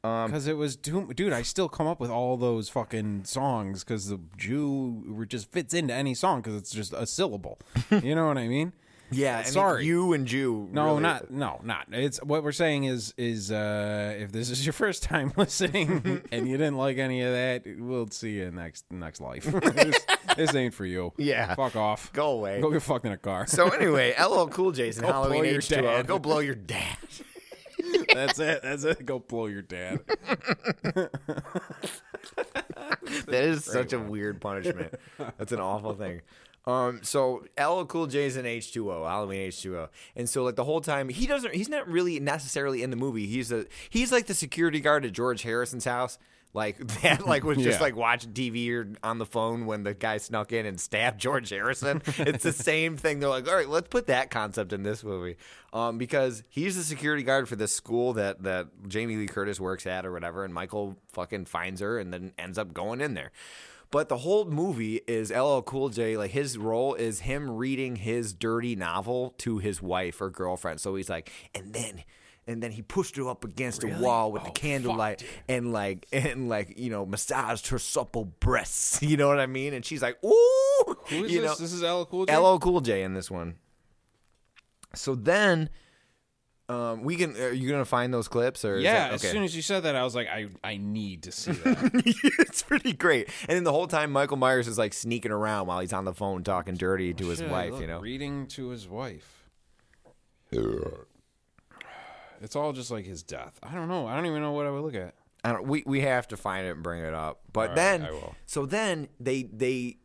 S3: Um, because it was, too, dude, I still come up with all those fucking songs because the Jew just fits into any song because it's just a syllable. you know what I mean?
S4: Yeah, and
S3: Sorry.
S4: you and Jew.
S3: No,
S4: really-
S3: not no, not. It's what we're saying is is uh if this is your first time listening and you didn't like any of that, we'll see you next next life. this, this ain't for you.
S4: Yeah.
S3: fuck off.
S4: Go away.
S3: Go get fucked in a car.
S4: So anyway, LL Cool J's
S3: Go
S4: Halloween
S3: blow your
S4: H2O.
S3: dad.
S4: Go blow your dad.
S3: That's it. That's it. Go blow your dad.
S4: That is such a weird punishment. That's an awful thing. Um, so LL Cool J's in H2O, Halloween H2O, and so like the whole time he doesn't, he's not really necessarily in the movie. He's a he's like the security guard at George Harrison's house, like that, like was just
S3: Yeah.
S4: like watching TV or on the phone when the guy snuck in and stabbed George Harrison. it's the same thing. They're like, all right, let's put that concept in this movie, um, because he's the security guard for this school that that Jamie Lee Curtis works at or whatever, and Michael fucking finds her and then ends up going in there. But the whole movie is LL Cool J. Like his role is him reading his dirty novel to his wife or girlfriend. So he's like, and then, and then he pushed her up against a wall with the oh, candlelight and like, and like, you know, massaged her supple breasts. You know what I mean? And she's like, ooh,
S3: Who is
S4: you
S3: this?
S4: know,
S3: this is LL Cool J.
S4: LL Cool J in this one. So then, um, we can. Are you gonna find those clips or?
S3: Yeah,
S4: that-
S3: as soon as you said that, I was like, I I need to see that.
S4: it's pretty great. And then the whole time, Michael Myers is like sneaking around while he's on the phone talking dirty to his
S3: Shit,
S4: wife.
S3: look,
S4: You know,
S3: reading to his wife. It's all just like his death. I don't know. I don't even know what I would look at.
S4: I don't. We we have to find it and bring it up. But
S3: All right,
S4: then,
S3: I will.
S4: so then they they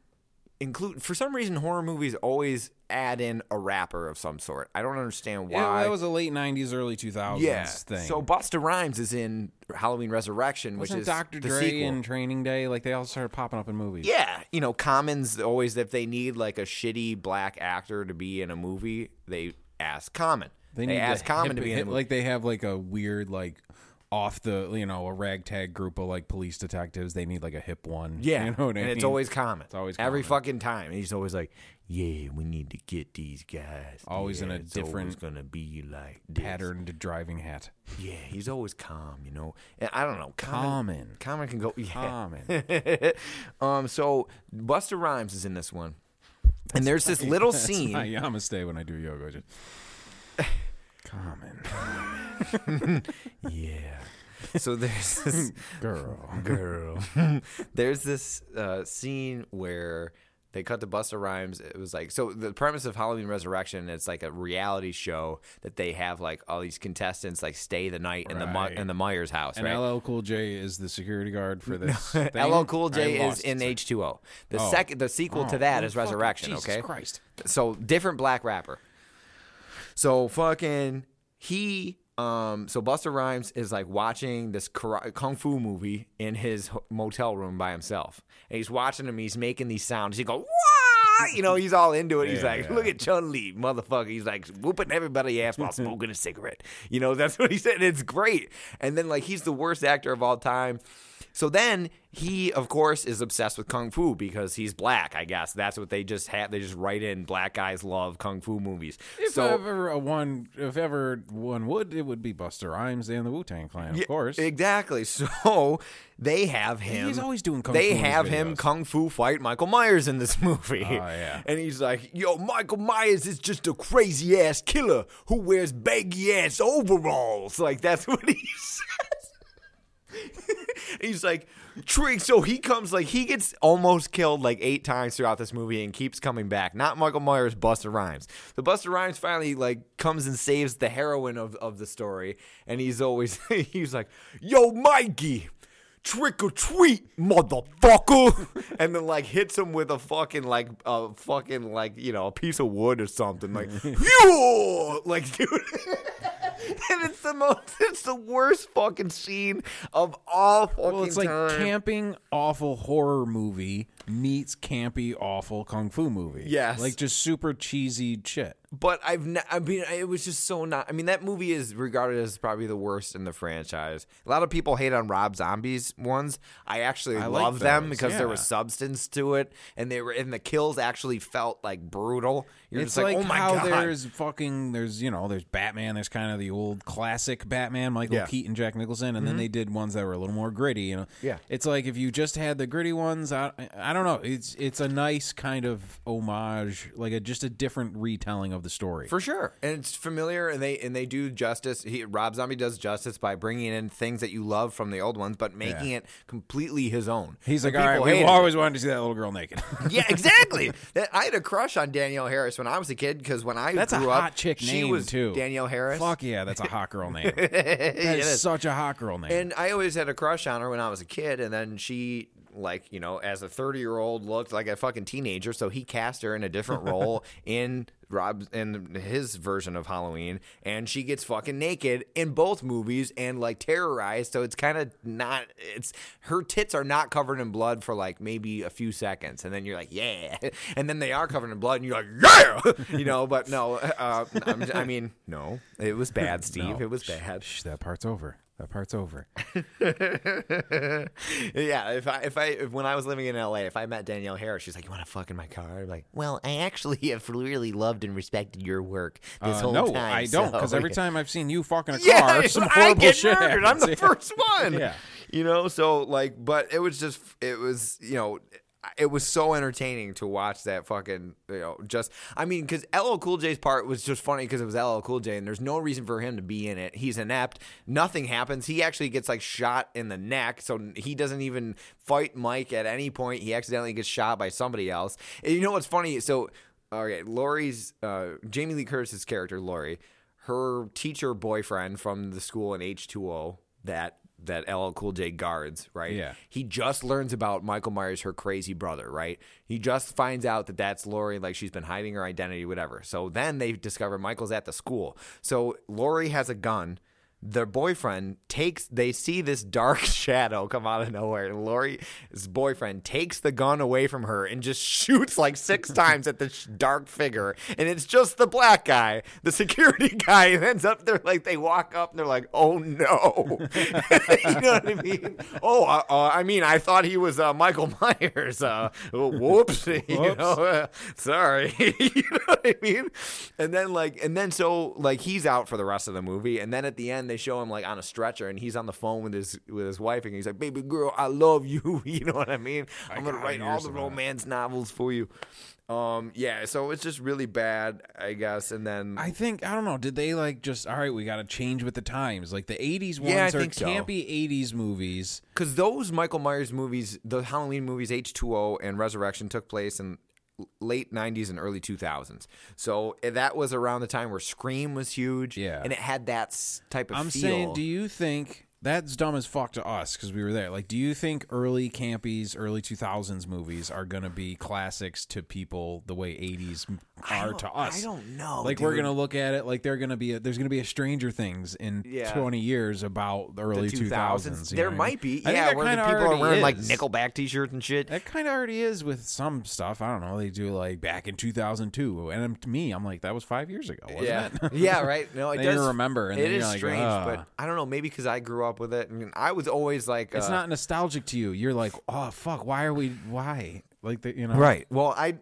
S4: include for some reason horror movies always add in a rapper of some sort. I don't understand why.
S3: Yeah, that was a late '90s, early 2000s
S4: yeah.
S3: thing.
S4: So Busta Rhymes is in Halloween Resurrection, which
S3: wasn't
S4: is
S3: Dr.
S4: the
S3: Dre
S4: sequel.
S3: in Training Day? Like they all started popping up in movies.
S4: Yeah, you know, Common's always if they need like a shitty black actor to be in a movie, they ask Common. They,
S3: need
S4: ask Common
S3: hip-
S4: to be in a
S3: hip-
S4: movie.
S3: like they have like a weird like off the you know a ragtag group of like police detectives. They need like a hip one.
S4: yeah,
S3: you know what I
S4: and
S3: mean?
S4: it's always Common.
S3: It's always
S4: every
S3: Common.
S4: fucking time. And he's always like, "Yeah, we need to get these guys."
S3: Always in
S4: Yeah,
S3: a
S4: it's
S3: different
S4: gonna be like this.
S3: patterned driving hat.
S4: Yeah, he's always calm, you know. And I don't know,
S3: Common.
S4: Common can go. Yeah.
S3: Common.
S4: um. So Busta Rhymes is in this one, and there's this little scene.
S3: my namaste when I do yoga. Common
S4: Yeah. So there's this
S3: girl.
S4: girl. there's this uh, scene where they cut to Busta Rhymes. It was like so. The premise of Halloween Resurrection, it's like a reality show that they have like all these contestants like stay the night in the in the Myers house.
S3: And
S4: right?
S3: LL Cool J is the security guard for this. thing?
S4: LL Cool J is in. H two O. The
S3: Oh.
S4: second, the sequel to
S3: Oh,
S4: that
S3: oh,
S4: is Resurrection.
S3: Jesus
S4: okay,
S3: Christ.
S4: so different black rapper. So fucking he um so Busta Rhymes is like watching this kara- kung fu movie in his motel room by himself. And he's watching him, he's making these sounds. He go, "Wah!" You know, he's all into it. He's
S3: Yeah,
S4: like,
S3: yeah.
S4: "Look at Chun Li, motherfucker." He's like whooping everybody ass while smoking a cigarette. You know, that's what he said. It's great. And then like he's the worst actor of all time. So then he, of course, is obsessed with kung fu because he's black. I guess that's what they just have. They just write in black guys love kung fu movies.
S3: If
S4: so
S3: ever one, if ever one would, it would be Busta Rhymes and the Wu Tang Clan, of
S4: Yeah,
S3: course.
S4: exactly. So they have him.
S3: He's always doing kung
S4: They
S3: fu
S4: have him kung fu fight Michael Myers in this movie.
S3: Oh, yeah.
S4: And he's like, "Yo, Michael Myers is just a crazy ass killer who wears baggy ass overalls." Like that's what he says. He's like, Trick. So he comes like he gets almost killed like eight times throughout this movie and keeps coming back. Not Michael Myers, Busta Rhymes. The Busta Rhymes finally like comes and saves the heroine of, of the story, and he's always he's like, "Yo, Mikey." Trick or treat, motherfucker, and then like hits him with a fucking like a fucking like you know a piece of wood or something like yo like dude, and it's the most it's the worst fucking scene of all fucking
S3: well, it's like
S4: time.
S3: camping awful horror movie meets campy awful kung fu movie.
S4: Yes.
S3: like just super cheesy shit.
S4: But I've, ne- I mean, it was just so not. I mean, that movie is regarded as probably the worst in the franchise. A lot of people hate on Rob Zombie's ones. I actually
S3: I like
S4: love them
S3: those,
S4: because there was substance to it, and they were, and the kills actually felt like brutal. You're
S3: it's
S4: just like,
S3: like,
S4: oh my
S3: how
S4: god.
S3: there's fucking there's you know there's Batman there's kind of the old classic Batman Michael
S4: Yeah. Mm-hmm.
S3: Keaton Jack Nicholson and then they did ones that were a little more gritty you know
S4: Yeah.
S3: it's like if you just had the gritty ones I, I don't know it's it's a nice kind of homage like a just a different retelling of the story
S4: For sure, and it's familiar, and they and they do justice. He, Rob Zombie does justice by bringing in things that you love from the old ones, but making it completely his own.
S3: he's like all right we've always wanted to see that little girl naked
S4: yeah, exactly. That I had a crush on Danielle Harris when I was a kid because when I
S3: That's a
S4: grew up,
S3: hot chick
S4: she
S3: name,
S4: was
S3: too.
S4: Danielle Harris.
S3: fuck yeah that's a hot girl name that is. such a hot girl name
S4: And I always had a crush on her when I was a kid, and then she, like, you know, as a 30 year old, looked like a fucking teenager. So he cast her in a different role in Rob in his version of Halloween, and she gets fucking naked in both movies and like terrorized. So it's kind of not. It's her tits are not covered in blood for like maybe a few seconds, and then you're like, yeah, and then they are covered in blood, and you're like, yeah, you know. But no, uh, I'm, I mean, no, it was bad, Steve.
S3: No.
S4: It was bad.
S3: Shh, that part's over that part's over
S4: yeah, if I if I if when I was living in LA, if I met Danielle Harris, she's like, "You want to fuck in my car?" I'm like, "Well, I actually have really loved and respected your work this
S3: Uh,
S4: whole
S3: no,
S4: time."
S3: I don't,
S4: so-
S3: because every time I've seen you fucking a car,
S4: yeah,
S3: some
S4: I
S3: horrible
S4: get
S3: shit
S4: murdered. I'm the
S3: happens.
S4: first one.
S3: Yeah.
S4: you know. So like, but it was just it was you know. It was so entertaining to watch that fucking, you know, just, I mean, because LL Cool J's part was just funny because it was LL Cool J and there's no reason for him to be in it. He's inept. Nothing happens. He actually gets like shot in the neck. So he doesn't even fight Mike at any point. He accidentally gets shot by somebody else. And you know what's funny? So, okay, Laurie's, uh, Jamie Lee Curtis's character, Laurie, her teacher boyfriend from the school in H2O that that LL Cool J guards, right?
S3: Yeah.
S4: He just learns about Michael Myers, her crazy brother, right? He just finds out that that's Laurie, like she's been hiding her identity, whatever. So then they discover Michael's at the school. So Laurie has a gun. Their boyfriend takes, they see this dark shadow come out of nowhere. And Laurie's boyfriend takes the gun away from her and just shoots like six times at this dark figure. And it's just the black guy, the security guy. And ends up there, like, they walk up and they're like, oh no. you know what I mean? Oh, uh, uh, I mean, I thought he was uh, Michael Myers. Uh, whoops. you know, uh, sorry. you know what I mean? And then, like, and then so, like, he's out for the rest of the movie. And then at the end, they show him, like, on a stretcher and he's on the phone with his with his wife. And he's like, baby girl, I love you. you know what I mean? I'm going to write all the
S3: of that.
S4: romance novels for you. Um, yeah, so it's just really bad, I guess. And then
S3: I think I don't know. Did they like just all right? We got to change with the times. Like the '80s ones
S4: Yeah, I
S3: are
S4: think so.
S3: campy '80s movies.
S4: because those Michael Myers movies, the Halloween movies, H2O and Resurrection took place in late 90s and early 2000s. So eh, that was around the time where Scream was huge.
S3: Yeah.
S4: And it had that type of
S3: I'm
S4: feel.
S3: saying, do you think that's dumb as fuck to us because we were there? Like, do you think early campies, early 2000s movies are gonna be classics to people the way 80s are to us?
S4: I don't know,
S3: Like, we're gonna look at it like they're gonna be a, there's gonna be a Stranger Things in
S4: Yeah.
S3: 20 years about the early 2000s. you
S4: There
S3: know
S4: might be.
S3: I
S4: Yeah, where the people are wearing like. Nickelback t shirts and shit.
S3: That kind of already is with some stuff. I don't know. They do like back in 2002, and to me, I'm like, that was five years ago, wasn't
S4: yeah,
S3: it?
S4: yeah, right. No, does
S3: you remember, and
S4: it is
S3: like,
S4: strange,
S3: "Ah."
S4: but I don't know. Maybe because I grew up with it. And I was always like,
S3: it's
S4: uh,
S3: not nostalgic to you. You're like, oh fuck, why are we? Why? Like the, you know,
S4: Right. Well, I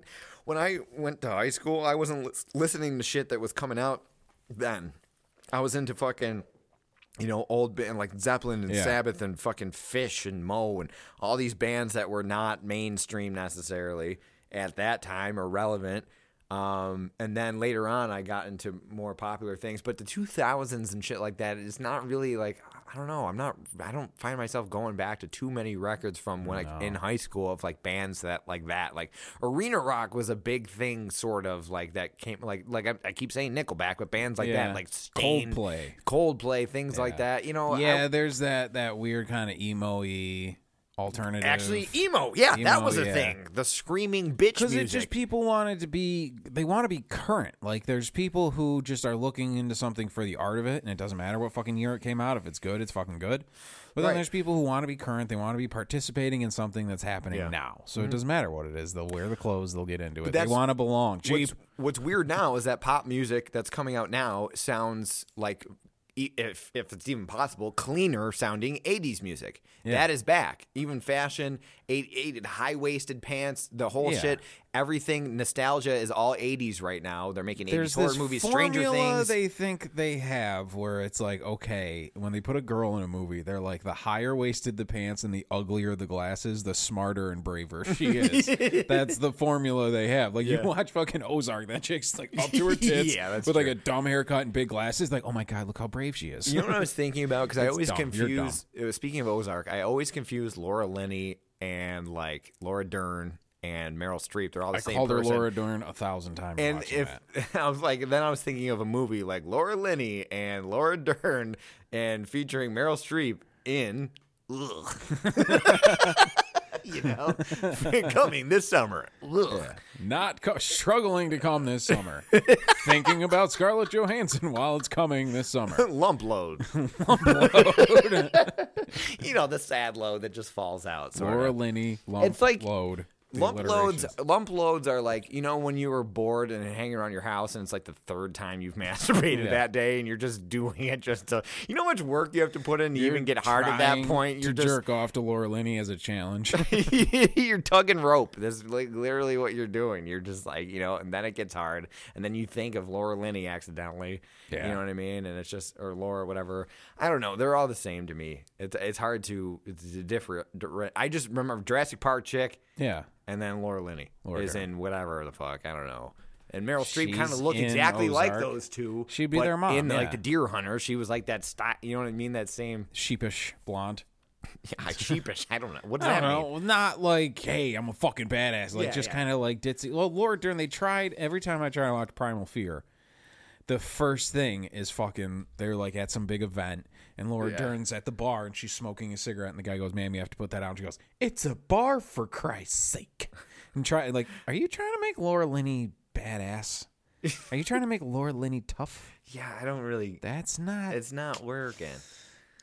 S4: when I went to high school, I wasn't lis- listening to shit that was coming out then. I was into fucking you know, old band like Zeppelin and
S3: Yeah.
S4: Sabbath and fucking Phish and Moe and all these bands that were not mainstream necessarily at that time or relevant. Um, and then later on, I got into more popular things. But the 2000s and shit like that is not really like I don't know. I'm not. I don't find myself going back to too many records from when I, in high school of like bands that like that. Like arena rock was a big thing, sort of like that came like like I, I keep saying Nickelback, but bands like
S3: Yeah.
S4: that like Staind,
S3: Coldplay.
S4: Coldplay, things like that. You know, I-
S3: Yeah, there's that that weird kind of emo-y alternative.
S4: Actually, emo. Yeah, that was a
S3: yeah.
S4: thing. The screaming bitch
S3: because it's just people wanted to be they want to be current like there's people who just are looking into something for the art of it and it doesn't matter what fucking year it came out if it's good it's fucking good but then
S4: Right.
S3: there's people who want to be current they want to be participating in something that's happening
S4: Yeah. Mm-hmm.
S3: now so it doesn't matter what it is they'll wear the clothes they'll get into it they want to belong cheap
S4: What's, what's weird now is that pop music that's coming out now sounds like, if if it's even possible, cleaner sounding '80s music. That is back. Even fashion, eight, high waisted pants, the whole
S3: Yeah.
S4: shit. Everything nostalgia is all '80s right now. They're making '80s horror movies, Stranger Things.
S3: they think they have where it's like okay when they put a girl in a movie they're like the higher waisted the pants and the uglier the glasses the smarter and braver she is that's the formula they have like you watch fucking ozark that chick's like up to her tits
S4: Yeah,
S3: with like a dumb haircut and big glasses like oh my god look how brave she is
S4: You know what I was thinking about? Because I always
S3: dumb.
S4: Confuse. It was speaking of Ozark. I always confuse Laura Linney and like Laura Dern and Meryl Streep. They're all the
S3: I
S4: same
S3: called her. Laura Dern a thousand times
S4: And if. I was like, then I was thinking of a movie like Laura Linney and Laura Dern and featuring Meryl Streep in. You know, coming this summer. Ugh.
S3: not co- struggling to come this summer thinking about Scarlett Johansson while it's coming this summer
S4: Lump load. lump load. you know, the sad load that just falls out.
S3: Laura
S4: of.
S3: Linney lump
S4: It's like
S3: load
S4: Lump loads, lump loads are like you know when you were bored and hanging around your house and it's like the third time you've masturbated
S3: Yeah.
S4: that day and you're just doing it just to you know how much work you have to put in to
S3: You're
S4: even get hard at that point. You're
S3: to
S4: just
S3: jerk off to Laura Linney as a challenge.
S4: you're tugging rope. That's like literally what you're doing. You're just like you know, and then it gets hard, and then you think of Laura Linney accidentally.
S3: Yeah.
S4: You know what I mean? And it's just or Laura, whatever. I don't know. They're all the same to me. It's it's hard to it's a different. I just remember Jurassic Park chick.
S3: yeah.
S4: and then Laura Linney
S3: Laura
S4: is
S3: Dern.
S4: in whatever the fuck I don't know. And Meryl Streep kind of
S3: She's
S4: look
S3: in
S4: exactly like those two.
S3: She'd be
S4: but
S3: their mom,
S4: in like the Deer Hunter. She was like that style. You know what I mean? That same
S3: Sheepish blonde.
S4: yeah, sheepish. I don't know. What does
S3: I
S4: that
S3: don't
S4: mean?
S3: know. Not like, hey, I'm a fucking badass. Like
S4: Yeah,
S3: just
S4: yeah.
S3: kind of like ditzy. Well, Laura Dern, they tried every time I try to watch Primal Fear. The first thing is fucking. They're like at some big event, And Laura Dern's at the bar and she's smoking a cigarette, and the guy goes, "Ma'am, you have to put that out." And she goes, "It's a bar for Christ's sake." And try like, are you trying to make Laura Linney badass? Are you trying to make Laura Linney tough?
S4: Yeah, I don't really.
S3: That's not.
S4: It's not working.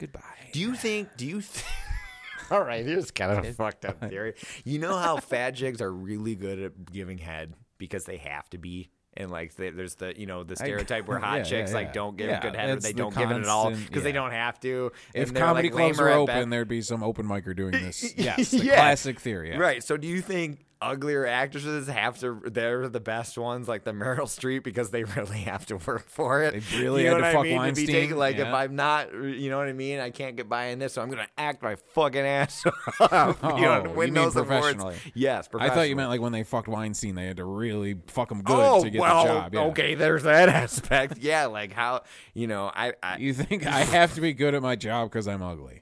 S3: goodbye.
S4: Do you think? Do you think? All right, here's kind of a fucked up theory. You know how fat jigs are really good at giving head because they have to be, and like they, there's the you know the stereotype where hot
S3: yeah,
S4: chicks
S3: yeah,
S4: like
S3: yeah.
S4: don't give
S3: Yeah,
S4: good head or they
S3: the
S4: don't give it at all because they don't have to.
S3: if comedy
S4: like,
S3: clubs were open, there'd be some open micer doing this. Yes, the
S4: Yeah.
S3: classic theory. Yeah.
S4: Right. So do you think uglier actresses have to they're the best ones like the Meryl Streep because they really have to work for it?
S3: They really
S4: you know
S3: had to
S4: what
S3: fuck
S4: I mean? To be
S3: Weinstein?
S4: taken, like if I'm not you know what I mean, I can't get by in this, so I'm gonna act my fucking ass off.
S3: Oh,
S4: you know, win those awards.
S3: professionally?
S4: Yes,
S3: I thought you meant like when they fucked Weinstein, they had to really fuck him good
S4: Oh
S3: to get
S4: well,
S3: the job. Yeah.
S4: okay. There's that aspect. Yeah, like how you know I, I
S3: You think I have to be good at my job because I'm ugly?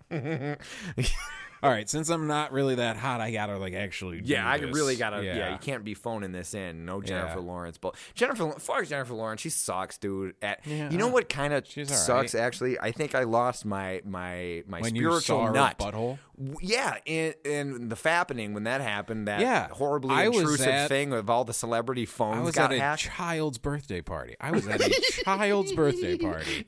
S3: All right, since I'm not really that hot, I gotta like actually.
S4: Yeah, I
S3: this.
S4: really gotta. Yeah. you can't be phoning this in. No Jennifer
S3: Yeah.
S4: Lawrence, but Jennifer, fuck Jennifer Lawrence. She sucks, dude. At,
S3: Yeah.
S4: you know uh, what kind of sucks?
S3: right.
S4: Actually, I think I lost my my my
S3: When
S4: spiritual nut.
S3: butthole?
S4: Yeah, and, and the fappening when that happened, that
S3: Yeah,
S4: horribly
S3: I
S4: intrusive
S3: at-
S4: thing of all the celebrity phones
S3: I was
S4: got
S3: at a
S4: hacked.
S3: child's birthday party. I was at a child's birthday party.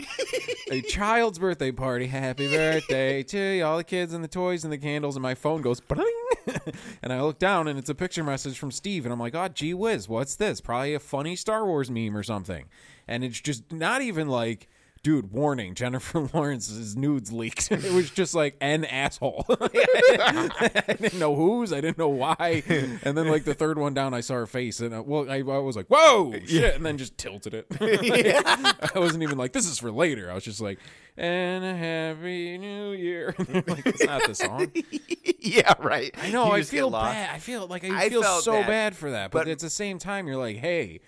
S3: A child's birthday party. Happy birthday to you, all the kids and the toys and the candles. And my phone goes, and I look down and it's a picture message from Steve. And I'm like, oh, gee whiz, what's this? Probably a funny Star Wars meme or something. And it's just not even like. Dude, warning, Jennifer Lawrence's nudes leaked. It was just like an asshole. I didn't know whose, I didn't know why. And then like the third one down, I saw her face, and uh, well, I, I was like, "Whoa, shit!" And then just tilted it. I wasn't even like, "This is for later." I was just like, "And a happy new year." like it's not the song.
S4: yeah, right.
S3: I know.
S4: You
S3: I feel bad. I feel like I,
S4: I
S3: feel so
S4: bad.
S3: bad. for that, but,
S4: But-
S3: at the same time, you're like, "Hey,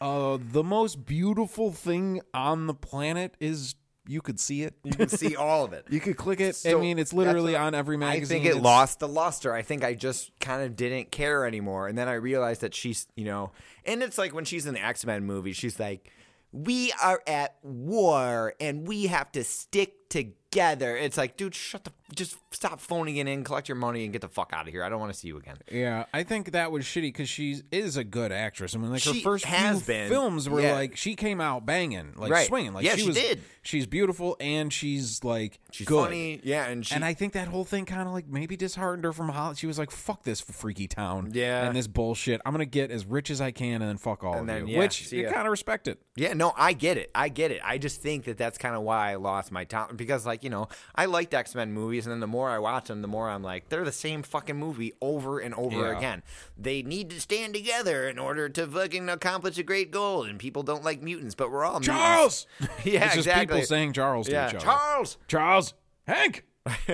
S3: uh, the most beautiful thing on the planet is." You could see it.
S4: You can see all of it.
S3: You could click it. I mean, it's literally on every magazine.
S4: I think it
S3: It's-
S4: lost the luster. I think I just kind of didn't care anymore. And then I realized that she's, you know, and it's like when she's in the X Men movie, she's like, we are at war and we have to stick together. It's like, dude, shut the, just stop phoning it in, collect your money, and get the fuck out of here. I don't want to see you again.
S3: Yeah, I think that was shitty because she is a good actress. I mean, like her first
S4: has
S3: few
S4: been.
S3: films were
S4: Yeah.
S3: like she came out banging, like
S4: Right.
S3: swinging, like
S4: Yeah,
S3: she
S4: she
S3: was.
S4: did.
S3: She's beautiful and she's like
S4: She's
S3: good.
S4: funny, yeah, and she,
S3: and I think that whole thing kind of like maybe disheartened her from Hollywood. She was like, "Fuck this freaky town,
S4: Yeah.
S3: and this bullshit. I'm gonna get as rich as I can, and then fuck all
S4: And
S3: of
S4: then,
S3: you."
S4: yeah,
S3: Which
S4: see
S3: you
S4: ya.
S3: kind of respect it.
S4: Yeah, no, I get it. I get it. I just think that that's kind of why I lost my time because, like, you know, I liked X Men movies, and then the more I watch them, the more I'm like, they're the same fucking movie over and over
S3: Yeah.
S4: again. They need to stand together in order to fucking accomplish a great goal, and people don't like mutants, but we're all
S3: Charles.
S4: mutants. yeah,
S3: it's just
S4: exactly.
S3: people saying Charles to
S4: yeah,
S3: each other.
S4: Charles.
S3: Charles, Hank.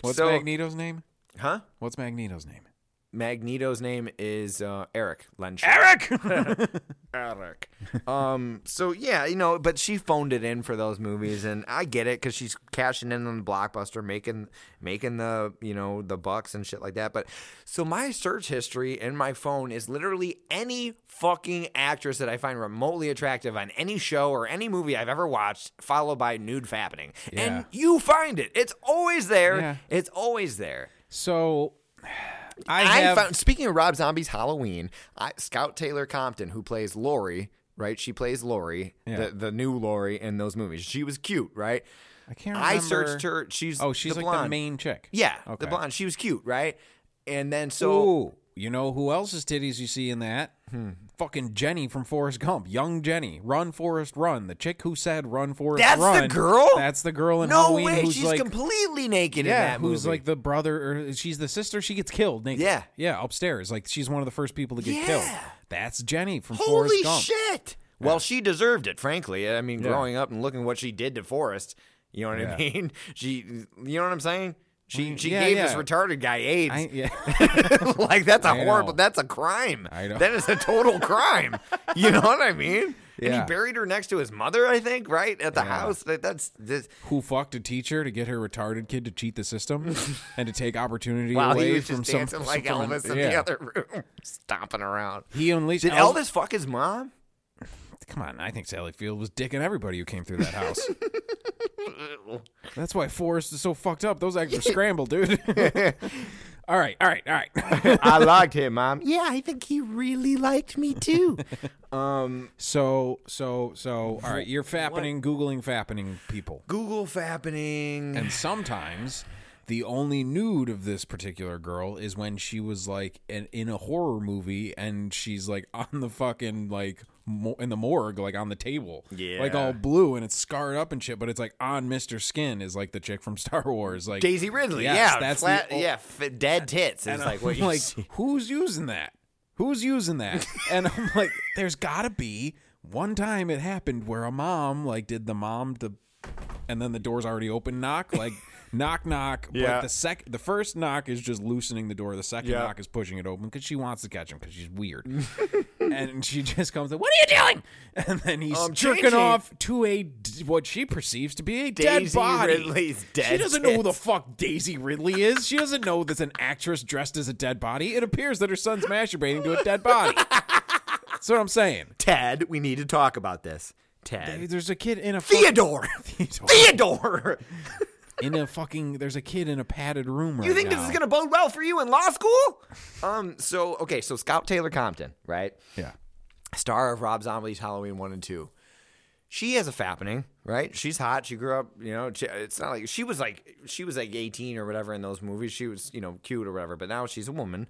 S3: What's
S4: So-
S3: Magneto's name?
S4: Huh?
S3: What's Magneto's name?
S4: Magneto's name is uh, Eric Lench.
S3: Eric.
S4: Eric. Um. So yeah, you know, but she phoned it in for those movies, and I get it because she's cashing in on the blockbuster, making making the you know the bucks and shit like that. But so my search history in my phone is literally any fucking actress that I find remotely attractive on any show or any movie I've ever watched, followed by nude fappening,
S3: Yeah.
S4: and you find it. It's always there.
S3: Yeah.
S4: It's always there.
S3: So I
S4: I,
S3: have
S4: found speaking of Rob Zombie's Halloween, I, Scout Taylor Compton, who plays Laurie, right? She plays Laurie,
S3: Yeah.
S4: the the new Laurie in those movies. She was cute, right?
S3: I can't Remember.
S4: I searched her. She's
S3: Oh, she's
S4: the
S3: like
S4: blonde.
S3: the main chick.
S4: Yeah,
S3: Okay.
S4: the blonde. She was cute, right? And then so
S3: Ooh, you know who else's titties you see in that?
S4: Hmm.
S3: Fucking Jenny from Forrest Gump, young Jenny, run Forrest run. The chick who said run Forrest
S4: that's
S3: run.
S4: the girl.
S3: That's the girl in
S4: no
S3: Halloween
S4: way,
S3: who's
S4: she's
S3: like
S4: completely naked
S3: yeah,
S4: in that
S3: who's
S4: movie.
S3: like the brother or she's the sister. She gets killed naked.
S4: Yeah.
S3: yeah, upstairs. Like she's one of the first people to get
S4: Yeah.
S3: killed. That's Jenny from
S4: Holy
S3: Forrest Gump.
S4: Holy shit! Well, she deserved it, frankly. I mean,
S3: Yeah.
S4: growing up and looking what she did to Forrest, you know what I mean? She, you know what I'm saying? She she
S3: Yeah,
S4: gave
S3: yeah.
S4: this retarded guy AIDS.
S3: I, yeah.
S4: like that's a
S3: I know.
S4: horrible. That's a crime.
S3: I know.
S4: That is a total crime. You know what I mean? And he buried her next to his mother. I think right at the
S3: Yeah.
S4: house. That, that's this.
S3: who fucked a teacher to get her retarded kid to cheat the system and to take opportunity
S4: While
S3: away
S4: he was
S3: from
S4: just
S3: some
S4: dancing like
S3: from an-
S4: Elvis in
S3: yeah.
S4: the other room, stomping around.
S3: He unleashed.
S4: Did
S3: Elvis
S4: fuck his mom?
S3: Come on, I think Sally Field was dicking everybody who came through that house. That's why Forrest is so fucked up. Those eggs are scrambled, dude. all right, all right, all right.
S4: I liked him, mom. Yeah, I think he really liked me too. um,
S3: so, so, so, all right. You're fappening, googling fappening people,
S4: Google fappening.
S3: and sometimes the only nude of this particular girl is when she was like in, in a horror movie and she's like on the fucking like mo- in the morgue, like on the table,
S4: Yeah.
S3: like all blue and it's scarred up and shit. But it's like on Mister Skin is like the chick from Star Wars, like
S4: Daisy Ridley.
S3: Yes,
S4: yeah,
S3: that's the
S4: flat, yeah, f- dead tits.
S3: And
S4: It's like what
S3: like,
S4: see.
S3: who's using that? Who's using that? and I'm like, there's got to be one time it happened where a mom like did the mom the, and then the door's already open. Knock like. Knock knock.
S4: Yeah.
S3: But the sec the first knock is just loosening the door. The second
S4: Yeah.
S3: knock is pushing it open because she wants to catch him because she's weird. and she just comes in, What are you doing? And then he's
S4: Um,
S3: jerking off to a d- what she perceives to be a dead
S4: Daisy
S3: body.
S4: Ridley's
S3: She doesn't know who the
S4: tits.
S3: fuck Daisy Ridley is. She doesn't know that's an actress dressed as a dead body. It appears that her son's masturbating to a dead body. That's what I'm saying.
S4: Ted, we need to talk about this. Ted.
S3: There's a kid in a fuck-
S4: Theodore.
S3: Theodore.
S4: Theodore.
S3: in a fucking. There's a kid in a padded room right
S4: You think
S3: now.
S4: this is gonna bode well for you in law school? Um. So okay. So Scout Taylor Compton, right?
S3: Yeah.
S4: Star of Rob Zombie's Halloween one and two. She has a fappening, right? She's hot. She grew up, you know. She, it's not like she was like she was like eighteen or whatever in those movies. She was, you know, cute or whatever. But now she's a woman.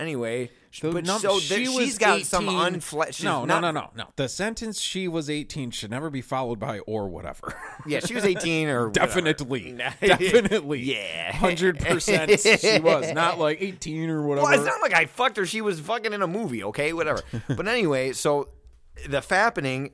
S4: Anyway,
S3: The
S4: but
S3: num-
S4: so
S3: she was
S4: she's got some
S3: 18
S4: unfledged.
S3: No, no, no, no, no. The sentence "she was 18" should never be followed by "or whatever."
S4: Yeah, she was eighteen or.
S3: Definitely, definitely,
S4: Yeah.
S3: hundred percent. She was not like 18 or whatever.
S4: Well, it's not like I fucked her. She was fucking in a movie, okay? Whatever. but anyway, so the fappening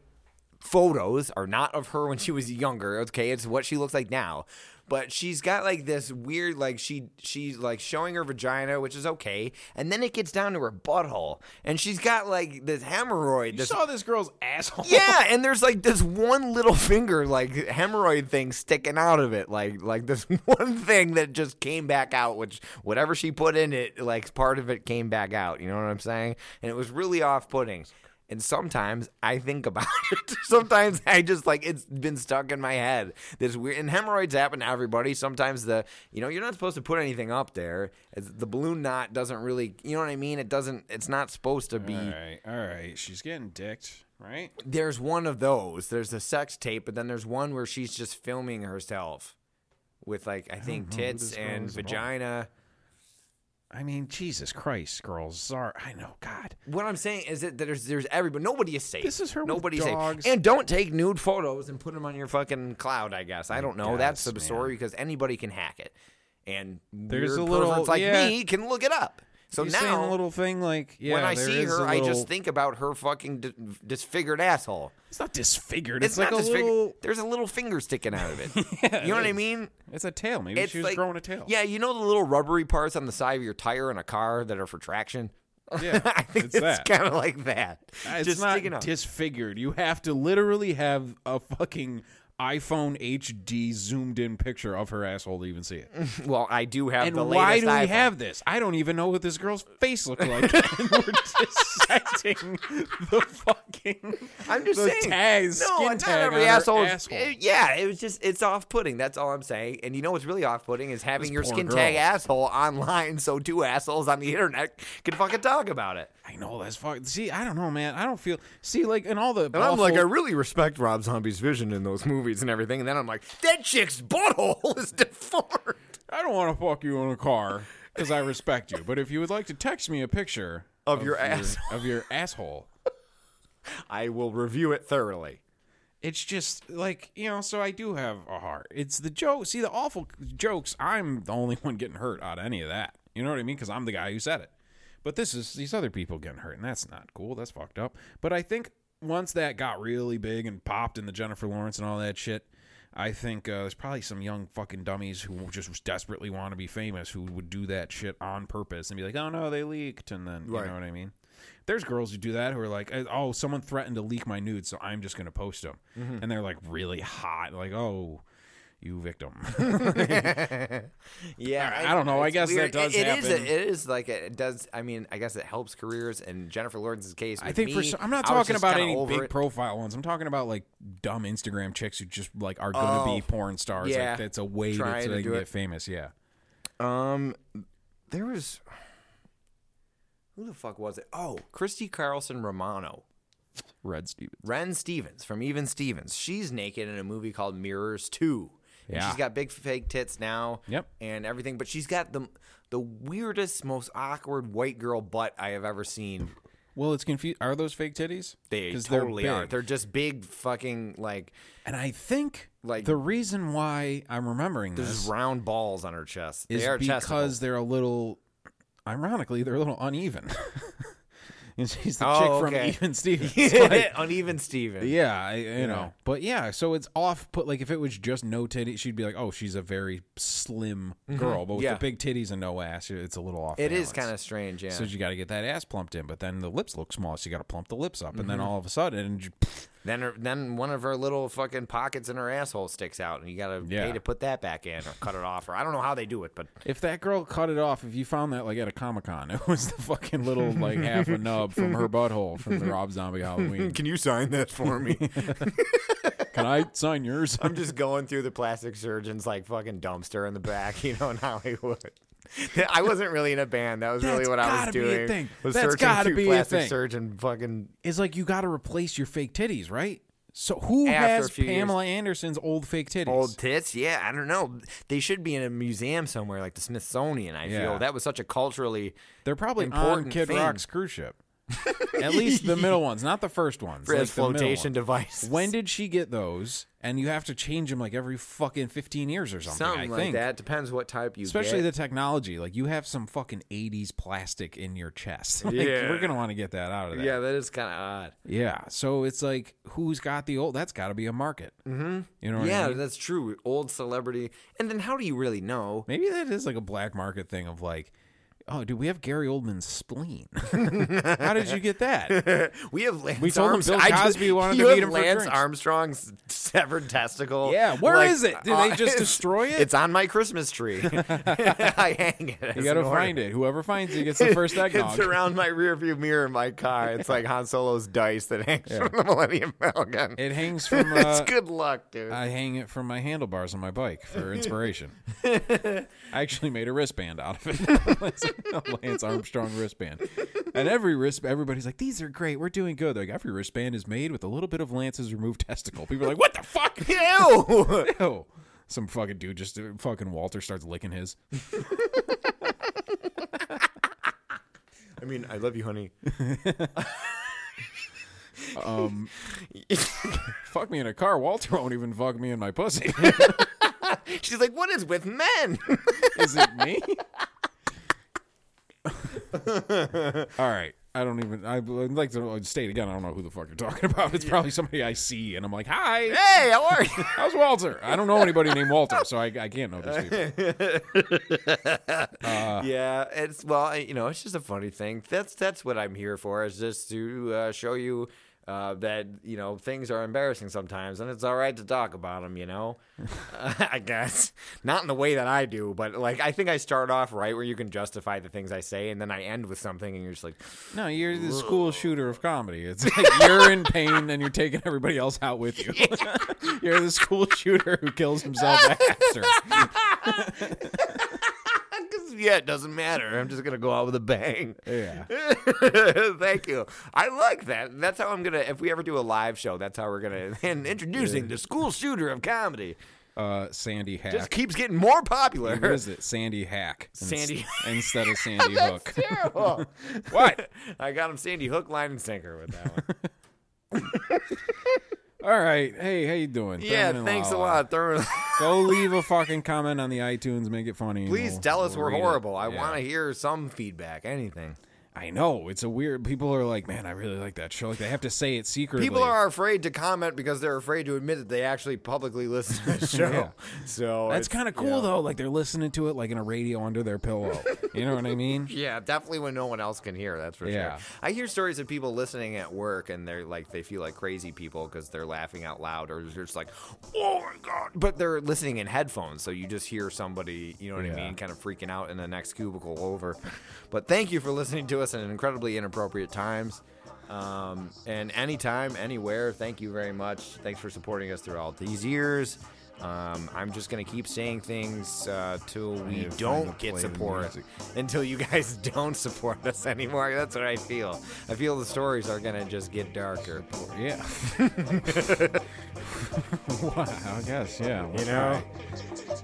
S4: photos are not of her when she was younger, okay? It's what she looks like now. But she's got like this weird, like she she's like showing her vagina, which is okay, and then it gets down to her butthole, and she's got like this hemorrhoid.
S3: you
S4: This,
S3: saw this girl's asshole.
S4: yeah, and there's like this one little finger, like hemorrhoid thing sticking out of it, like like this one thing that just came back out, which whatever she put in it, like part of it came back out. You know what I'm saying? And it was really off-putting. And sometimes I think about it. sometimes I just like it's been stuck in my head. This weird and hemorrhoids happen to everybody. Sometimes the you know you're not supposed to put anything up there. It's, the balloon knot doesn't really you know what I mean. It doesn't. It's not supposed to be.
S3: All right, all right. She's getting dicked, right?
S4: There's one of those. There's a sex tape, but then there's one where she's just filming herself with like I think
S3: oh,
S4: tits and vagina.
S3: I mean, Jesus Christ, girls. Sorry, I know. God,
S4: What I'm saying is that there's there's everybody. Nobody is safe.
S3: This is her
S4: Nobody's safe. And don't take nude photos and put them on your fucking cloud. I guess I don't know.
S3: guess,
S4: That's the
S3: man.
S4: story because anybody can hack it, and
S3: There's
S4: weird
S3: a little-
S4: like
S3: yeah.
S4: me can look it up. So
S3: you saying a
S4: now.
S3: little thing like yeah,
S4: when I see her,
S3: a
S4: I
S3: little-
S4: just think about her fucking di- disfigured asshole.
S3: it's not disfigured. It's,
S4: It's,
S3: like
S4: not
S3: a
S4: disfigured.
S3: little.
S4: There's a little finger sticking out of it.
S3: Yeah,
S4: you know
S3: it
S4: what I mean?
S3: It's a tail. Maybe
S4: It's
S3: she was
S4: like-
S3: growing a tail.
S4: Yeah, you know the little rubbery parts on the side of your tire in a car that are for traction.
S3: Yeah,
S4: I think
S3: it's
S4: it's, kind of like that.
S3: It's
S4: Just
S3: not disfigured. You have to literally have a fucking iPhone HD zoomed in picture of her asshole to even see it.
S4: well, I do have
S3: and
S4: the latest.
S3: why do we
S4: iPhone.
S3: have this? I don't even know what this girl's face looked like. and we're dissecting the fucking
S4: I'm just
S3: the
S4: saying.
S3: tags,
S4: no,
S3: skin
S4: not
S3: tag
S4: every asshole.
S3: asshole.
S4: it- yeah, it was just it's off-putting. That's all I'm saying. And you know what's really off-putting is having
S3: This
S4: your skin
S3: girl.
S4: tag asshole online, so two assholes on the internet can fucking talk about it.
S3: I know that's fuck. See, I don't know, man. I don't feel. See, like in all the.
S4: And I'm like, I really respect Rob Zombie's vision in those movies and everything. And then I'm like, that chick's butthole is deformed.
S3: I don't want to fuck you in a car because I respect you. But if you would like to text me a picture
S4: Of your ass,
S3: of your asshole,
S4: I will review it thoroughly.
S3: it's just like you know. So I do have a heart. It's the joke. See the awful jokes. I'm the only one getting hurt out of any of that. You know what I mean? Because I'm the guy who said it. But this is these other people getting hurt, and that's not cool. That's fucked up. But I think once that got really big and popped in the Jennifer Lawrence and all that shit, I think uh, there's probably some young fucking dummies who just desperately want to be famous who would do that shit on purpose and be like, "Oh no, they leaked," and then you know what I mean. There's girls who do that who are like, "Oh, someone threatened to leak my nudes, so I'm just gonna post them,"
S4: Mm-hmm.
S3: and they're like really hot, like, "Oh." You victim.
S4: yeah,
S3: I don't know. I guess that does
S4: It- it is. A, it is like a, it does. I mean, I guess it helps careers. And Jennifer Lawrence's case.
S3: I think for
S4: me,
S3: some, I'm not talking about any big
S4: it.
S3: profile ones. I'm talking about like dumb Instagram chicks who just like are gonna
S4: Oh,
S3: be porn stars.
S4: yeah.
S3: Like that's a way to, so
S4: to
S3: they
S4: do
S3: can
S4: it.
S3: get famous. Yeah.
S4: Um, there was who the fuck was it? Oh, Christy Carlson Romano,
S3: Red Stevens.
S4: Ren Stevens from Even Stevens. She's naked in a movie called Mirrors Two. And
S3: Yeah.
S4: she's got big fake tits now.
S3: Yep.
S4: and everything, but she's got the the weirdest, most awkward white girl butt I have ever seen.
S3: Well, it's confused. Are those fake titties?
S4: They totally
S3: they're
S4: are. They're just big, fucking like
S3: And I think
S4: Like-
S3: the reason why I'm remembering
S4: there's
S3: this
S4: round balls on her chest.
S3: is
S4: they are
S3: because they're a little, ironically, they're a little uneven. and she's the
S4: Oh,
S3: chick
S4: okay.
S3: from Even Stevens. Like,
S4: uneven Steven.
S3: yeah, I, you know, but yeah, so it's off. Put like if it was just no titties, she'd be like, oh, she's a very slim girl. But with
S4: Mm-hmm. Yeah.
S3: the big titties and no ass, it's a little off.
S4: It is
S3: balance.
S4: kind of strange, yeah.
S3: So you got to get that ass plumped in, but then the lips look small, so you got to plump the lips up, and
S4: Mm-hmm.
S3: then all of a sudden, you-
S4: Then, her, then one of her little fucking pockets in her asshole sticks out, and you gotta
S3: Yeah.
S4: pay to put that back in or cut it off, or I don't know how they do it, but
S3: If that girl cut it off, if you found that like at a comic con, it was the fucking little like half a nub from her butthole from the Rob Zombie Halloween.
S4: can you sign that for me?
S3: Can I sign yours?
S4: I'm just going through the plastic surgeon's like fucking dumpster in the back, you know, in Hollywood. I wasn't really in a band. That was really what I was
S3: be a
S4: doing.
S3: thing.
S4: Was
S3: That's
S4: searching
S3: gotta be a
S4: plastic
S3: thing.
S4: surgeon fucking
S3: Is like you got to replace your fake titties, right? So who has
S4: few years.
S3: Pamela Anderson's old fake titties?
S4: old tits. Yeah, I don't know. They should be in a museum somewhere, like the Smithsonian. I
S3: Yeah.
S4: feel that was such a culturally
S3: They're probably
S4: important
S3: on Kid
S4: thing.
S3: Rock's cruise ship. At least the middle ones, not the first ones.
S4: for
S3: like
S4: his flotation device.
S3: When did she get those? And you have to change them like every fucking 15 years or something,
S4: something
S3: I
S4: like
S3: think.
S4: that depends what type you
S3: Especially
S4: get.
S3: the technology. Like you have some fucking 80s plastic in your chest. Like,
S4: Yeah.
S3: We're going to want to get that out of there.
S4: yeah, that is kind of odd.
S3: Yeah. So it's like, who's got the old? That's got to be a market. Mm-hmm. You know what
S4: yeah,
S3: I mean?
S4: that's true. Old celebrity, and then how do you really know?
S3: Maybe that is like a black market thing of like, oh, dude, we have Gary Oldman's spleen. How did you get that?
S4: We have Lance
S3: We told him Bill
S4: I just-
S3: Cosby wanted to meet him for
S4: Lance
S3: drinks.
S4: Armstrong's severed testicle.
S3: Yeah, where
S4: where
S3: is it? Did they just destroy it?
S4: It's on my Christmas tree. I hang it.
S3: You got to find it. Whoever finds it gets the first eggnog.
S4: It's around my rearview mirror in my car. It's like Han Solo's dice that hangs from the Millennium Falcon.
S3: It hangs from.
S4: it's
S3: Uh,
S4: good luck, dude.
S3: I hang it from my handlebars on my bike for inspiration. I actually made a wristband out of it. Lance Armstrong wristband. And every wrist, everybody's like, "These are great. We're doing good." Like every wristband is made with a little bit of Lance's removed testicle. People are like, "What the fuck?"
S4: Ew!
S3: Ew. Some fucking dude just fucking Walter starts licking his.
S4: I mean, I love you, honey.
S3: Um, fuck me in a car. Walter won't even fuck me in my pussy.
S4: She's like, what is with men?
S3: Is it me? All right. I don't even. I- I'd like to state again. I don't know who the fuck you're talking about. It's probably somebody I see, and I'm like, "Hi,
S4: hey, how are you?
S3: how's Walter?" I don't know anybody named Walter, so I, I can't know these people.
S4: yeah, it's well, you know, it's just a funny thing. That's that's what I'm here for. Is just to uh, show you uh, that you know things are embarrassing sometimes, and it's all right to talk about them. You know, uh, I guess not in the way that I do, but like I think I start off right where you can justify the things I say, and then I end with something, and you're just like,
S3: No, you're the school shooter of comedy. It's like you're in pain and you're taking everybody else out with you. you're the school shooter who kills himself after.
S4: Yeah, it doesn't matter. I'm just gonna go out with a bang.
S3: Yeah.
S4: Thank you. I like that. That's how I'm gonna. If we ever do a live show, that's how we're gonna. And introducing the school shooter of comedy
S3: Uh, Sandy Hack.
S4: just keeps getting more popular.
S3: What is it? Sandy Hack.
S4: Sandy-
S3: instead of Sandy Hook.
S4: Terrible.
S3: What?
S4: I got him Sandy hook, line, and sinker with that one.
S3: All right. Hey, how you doing?
S4: yeah,
S3: Thurman and
S4: thanks a
S3: Lala.
S4: lot. Thurman.
S3: Go leave a fucking comment on the iTunes. Make it funny. and
S4: Please
S3: we'll-
S4: tell us
S3: we'll
S4: we're
S3: read it.
S4: horrible. I
S3: Yeah.
S4: want to hear some feedback. Anything.
S3: I know it's a weird. People are like, man, I really like that show. Like they have to say it secretly.
S4: People are afraid to comment because they're afraid to admit that they actually publicly listen to the show.
S3: Yeah.
S4: So
S3: That's kind of cool though. Like they're listening to it like in a radio under their pillow. you know what I mean?
S4: Yeah, definitely when no one else can hear. That's for
S3: Yeah.
S4: sure. I hear stories of people listening at work and they're like they feel like crazy people because they're laughing out loud or they're just like, oh my god, but they're listening in headphones, so you just hear somebody, you know what. I mean, kind of freaking out in the next cubicle over. But thank you for listening to us in incredibly inappropriate times. Um, and anytime, anywhere, thank you very much. Thanks for supporting us through all these years. Um, I'm just gonna keep saying things uh, till we
S3: need to find
S4: don't get support until you guys don't support us anymore. That's what I feel. I feel the stories are gonna just get darker.
S3: Yeah. wow. I guess. Yeah.
S4: You know?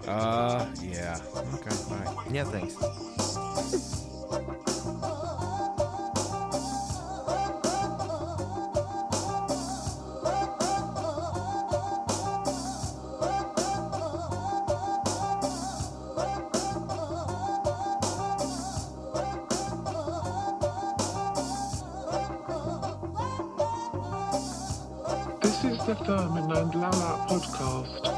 S3: Uh. Yeah. Okay. Bye.
S4: Yeah, thanks.
S9: This is the Thurman and Lala podcast.